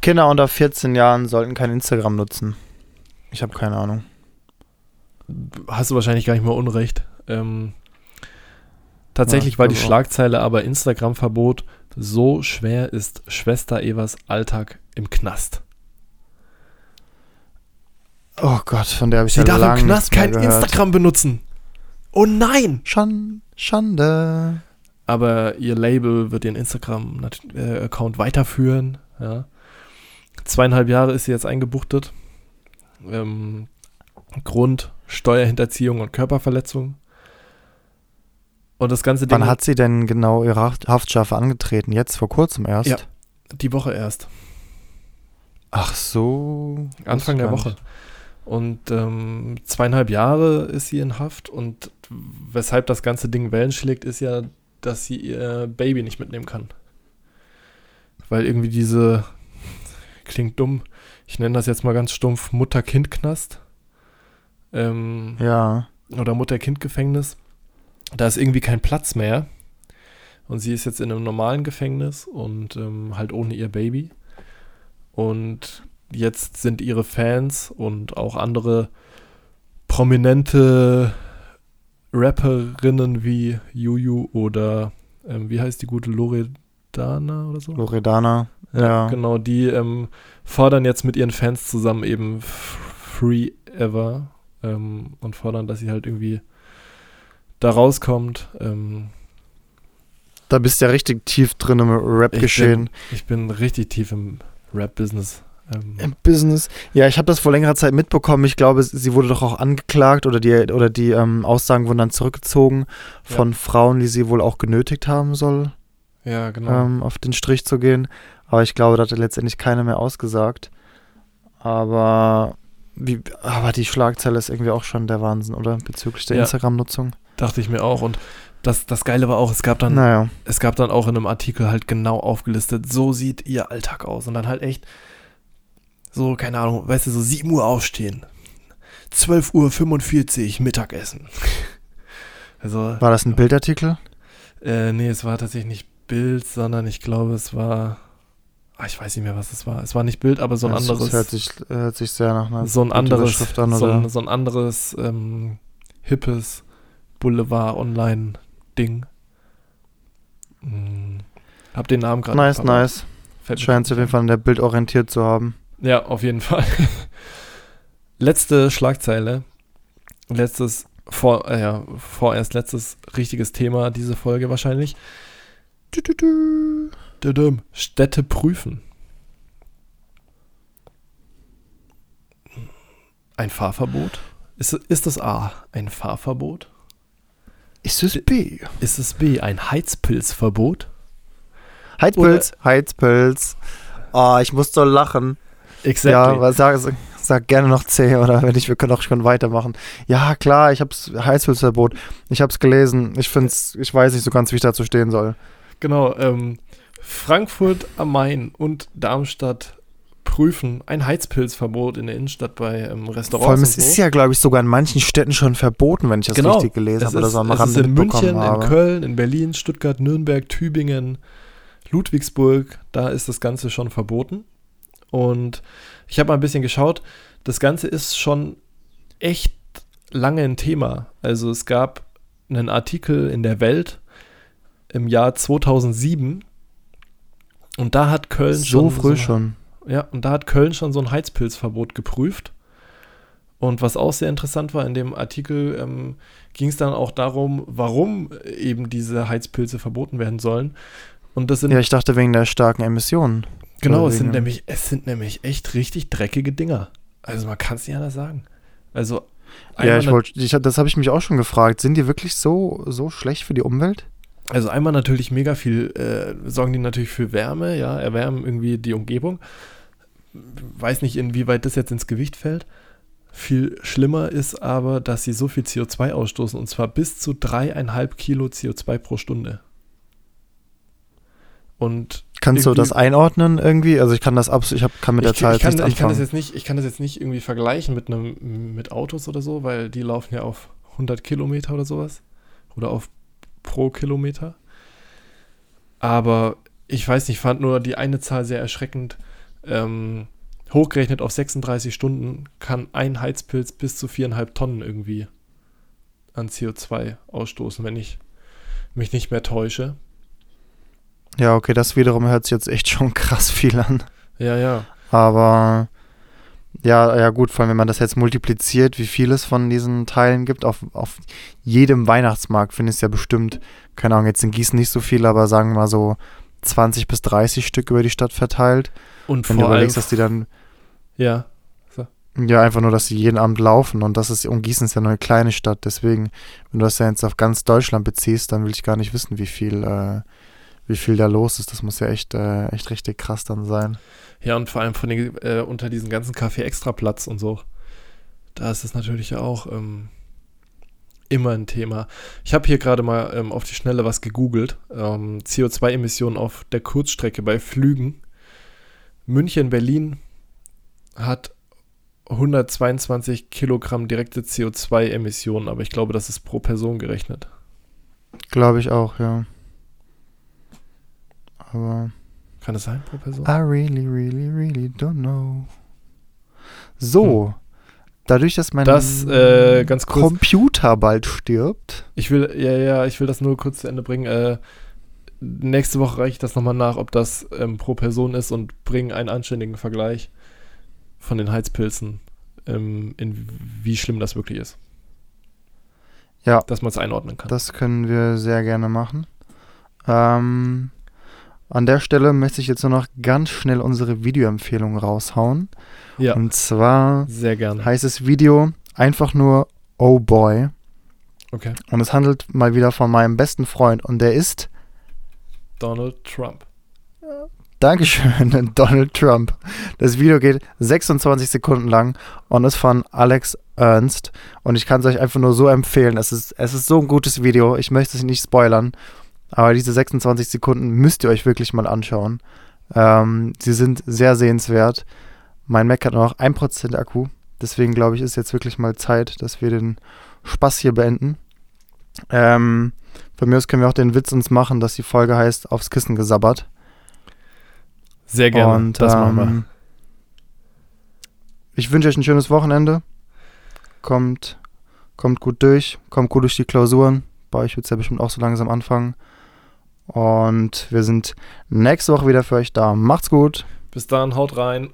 Kinder unter 14 Jahren sollten kein Instagram nutzen. Ich habe keine Ahnung. Hast du wahrscheinlich gar nicht mehr Unrecht. Ähm, tatsächlich Ja, war die Schlagzeile aber Instagram-Verbot. So schwer ist Schwester Evas Alltag im Knast. Oh Gott, von der habe ich Sie ja darf im Knast kein gehört. Instagram benutzen. Oh nein! Schan Schande. Aber ihr Label wird ihren Instagram-Account weiterführen. Ja. Zweieinhalb Jahre ist sie jetzt eingebuchtet. Ähm, Grund Steuerhinterziehung und Körperverletzung. Und das ganze Ding Wann hat sie denn genau ihre Haft Haftstrafe angetreten? Jetzt vor kurzem erst? Ja. die Woche erst. Ach so. Anfang der Woche. Und ähm, zweieinhalb Jahre ist sie in Haft und weshalb das ganze Ding Wellen schlägt, ist ja, dass sie ihr Baby nicht mitnehmen kann. Weil irgendwie diese, klingt dumm, ich nenne das jetzt mal ganz stumpf, Mutter-Kind-Knast ähm, Ja. oder Mutter-Kind-Gefängnis. Da ist irgendwie kein Platz mehr. Und sie ist jetzt in einem normalen Gefängnis und ähm, halt ohne ihr Baby. Und jetzt sind ihre Fans und auch andere prominente Rapperinnen wie Juju oder ähm, wie heißt die gute Loredana oder so? Loredana. Ja. Genau, die ähm, fordern jetzt mit ihren Fans zusammen eben Free Ever ähm, und fordern, dass sie halt irgendwie da rauskommt. Ähm, Da bist du ja richtig tief drin im Rap-Geschehen. ich bin richtig tief im Rap-Business. Ähm, Im Business. Ja, ich habe das vor längerer Zeit mitbekommen. Ich glaube, sie wurde doch auch angeklagt oder die, oder die ähm, Aussagen wurden dann zurückgezogen von Frauen, die sie wohl auch genötigt haben soll, ja, genau. ähm, auf den Strich zu gehen. Aber ich glaube, da hat letztendlich keiner mehr ausgesagt. Aber, wie, aber die Schlagzeile ist irgendwie auch schon der Wahnsinn, oder? Bezüglich der Ja. Instagram-Nutzung. Dachte ich mir auch. Und das, das Geile war auch, es gab dann Naja. es gab dann auch in einem Artikel halt genau aufgelistet, so sieht ihr Alltag aus. Und dann halt echt so, keine Ahnung, weißt du, so 7 Uhr aufstehen, 12.45 Uhr Mittagessen. Also, War das ein Bildartikel? äh, nee, es war tatsächlich nicht Bild, sondern ich glaube, es war, ah, ich weiß nicht mehr, was es war. Es war nicht Bild, aber so ein Das- anderes, Das hört sich, hört sich sehr nach einer so ein anderes, Schrift an, so ein, so ein anderes, ähm, hippes Boulevard-Online-Ding. Hm. Hab den Namen gerade Nice, nice. Fällt Scheint sich auf jeden Fall an der Bild orientiert zu haben. Ja, auf jeden Fall. Letzte Schlagzeile. Letztes, vor, äh, ja, vorerst letztes richtiges Thema, diese Folge wahrscheinlich. Du, du, du. Düdüm. Städte prüfen. Ein Fahrverbot? Ist, ist das A ein Fahrverbot? Ist es B? Ist es B ein Heizpilzverbot? Heizpilz, Heizpilz. Oh, ich muss so lachen. Exactly. Ja, aber sag, sag, gerne noch C oder wenn nicht, wir können auch schon weitermachen. Ja, klar, ich hab's Heizpilzverbot. Ich hab's gelesen. Ich find's, ich weiß nicht so ganz, wie ich dazu stehen soll. Genau, ähm, Frankfurt am Main und Darmstadt prüfen ein Heizpilzverbot in der Innenstadt bei ähm, Restaurants. Vor allem, es so. ist ja, glaube ich, sogar in manchen Städten schon verboten, wenn ich das Genau. richtig gelesen es habe oder ist, so am es Rande ist in München, habe. in Köln, in Berlin, Stuttgart, Nürnberg, Tübingen, Ludwigsburg, da ist das Ganze schon verboten. Und ich habe mal ein bisschen geschaut, das Ganze ist schon echt lange ein Thema. Also es gab einen Artikel in der Welt im Jahr 2007 und da hat Köln so schon früh so, schon. ja, und da hat Köln schon so ein Heizpilzverbot geprüft. Und was auch sehr interessant war, in dem Artikel ähm, ging es dann auch darum, warum eben diese Heizpilze verboten werden sollen. Und das sind Ja, ich dachte wegen der starken Emissionen. Genau, es sind, nämlich, es sind nämlich echt richtig dreckige Dinger. Also man kann es nicht anders sagen. Also Ja, ich wollte, ich, das habe ich mich auch schon gefragt. Sind die wirklich so, so schlecht für die Umwelt? also einmal natürlich mega viel, äh, sorgen die natürlich für Wärme, ja, erwärmen irgendwie die Umgebung. Weiß nicht, inwieweit das jetzt ins Gewicht fällt. Viel schlimmer ist aber, dass sie so viel CO2 ausstoßen und zwar bis zu dreieinhalb Kilo CO2 pro Stunde. Und Kannst du das einordnen irgendwie? Also ich kann das absolut, ich hab, kann mit der ich, Zahl ich, kann, nichts ich, kann das jetzt nicht, ich kann das jetzt nicht irgendwie vergleichen mit einem mit Autos oder so, weil die laufen ja auf 100 Kilometer oder sowas oder auf pro Kilometer. Aber ich weiß nicht, fand nur die eine Zahl sehr erschreckend. Ähm, hochgerechnet auf 36 Stunden kann ein Heizpilz bis zu viereinhalb Tonnen irgendwie an CO2 ausstoßen, wenn ich mich nicht mehr täusche. Ja, okay, das wiederum hört sich jetzt echt schon krass viel an. Ja, ja. Aber ja, ja gut, vor allem wenn man das jetzt multipliziert, wie viel es von diesen Teilen gibt, auf, auf jedem Weihnachtsmarkt finde ich es ja bestimmt, keine Ahnung, jetzt in Gießen nicht so viel, aber sagen wir mal so 20 bis 30 Stück über die Stadt verteilt. Und Wenn du vor allem, überlegst, dass die dann, ja, ja, einfach nur, dass sie jeden Abend laufen und das ist, und Gießen ist ja nur eine kleine Stadt, deswegen, wenn du das ja jetzt auf ganz Deutschland beziehst, dann will ich gar nicht wissen, wie viel, äh, wie viel da los ist. Das muss ja echt, äh, echt richtig krass dann sein. Ja, und vor allem von den, äh, unter diesen ganzen Kaffee extra Platz und so. Da ist es natürlich auch ähm, immer ein Thema. Ich habe hier gerade mal ähm, auf die Schnelle was gegoogelt. Ähm, CO2-Emissionen auf der Kurzstrecke bei Flügen. München, Berlin hat 122 Kilogramm direkte CO2-Emissionen, aber ich glaube, das ist pro Person gerechnet. Glaube ich auch, ja. Aber Kann das sein, pro Person? I really, really, really don't know. So, dadurch, dass mein Das, äh, ganz kurz- Computer bald stirbt. Ich will, ja, ja, ich will das nur kurz zu Ende bringen. Äh, nächste Woche reiche ich das nochmal nach, ob das ähm, pro Person ist und bringe einen anständigen Vergleich von den Heizpilzen, ähm, in wie schlimm das wirklich ist. Ja. Dass man es einordnen kann. Das können wir sehr gerne machen. Ähm, an der Stelle möchte ich jetzt nur noch ganz schnell unsere Videoempfehlung raushauen. ja, Und zwar sehr gerne. heißt das Video einfach nur Oh Boy. Okay. Und es handelt mal wieder von meinem besten Freund. Und der ist, Donald Trump. Dankeschön, Donald Trump. Das Video geht 26 Sekunden lang und ist von Alex Ernst. Und ich kann es euch einfach nur so empfehlen. Es ist, es ist so ein gutes Video. Ich möchte es nicht spoilern. Aber diese 26 Sekunden müsst ihr euch wirklich mal anschauen. Ähm, sie sind sehr sehenswert. Mein Mac hat nur noch 1% Akku. Deswegen glaube ich, ist jetzt wirklich mal Zeit, dass wir den Spaß hier beenden. Ähm, von mir aus können wir auch den Witz uns machen, dass die Folge heißt Aufs Kissen gesabbert. Sehr gerne. Und das machen wir. ähm, ich wünsche euch ein schönes Wochenende. Kommt, kommt gut durch, kommt gut durch die Klausuren. Bei euch wird es ja bestimmt auch so langsam anfangen. Und wir sind nächste Woche wieder für euch da. Macht's gut. Bis dann, haut rein.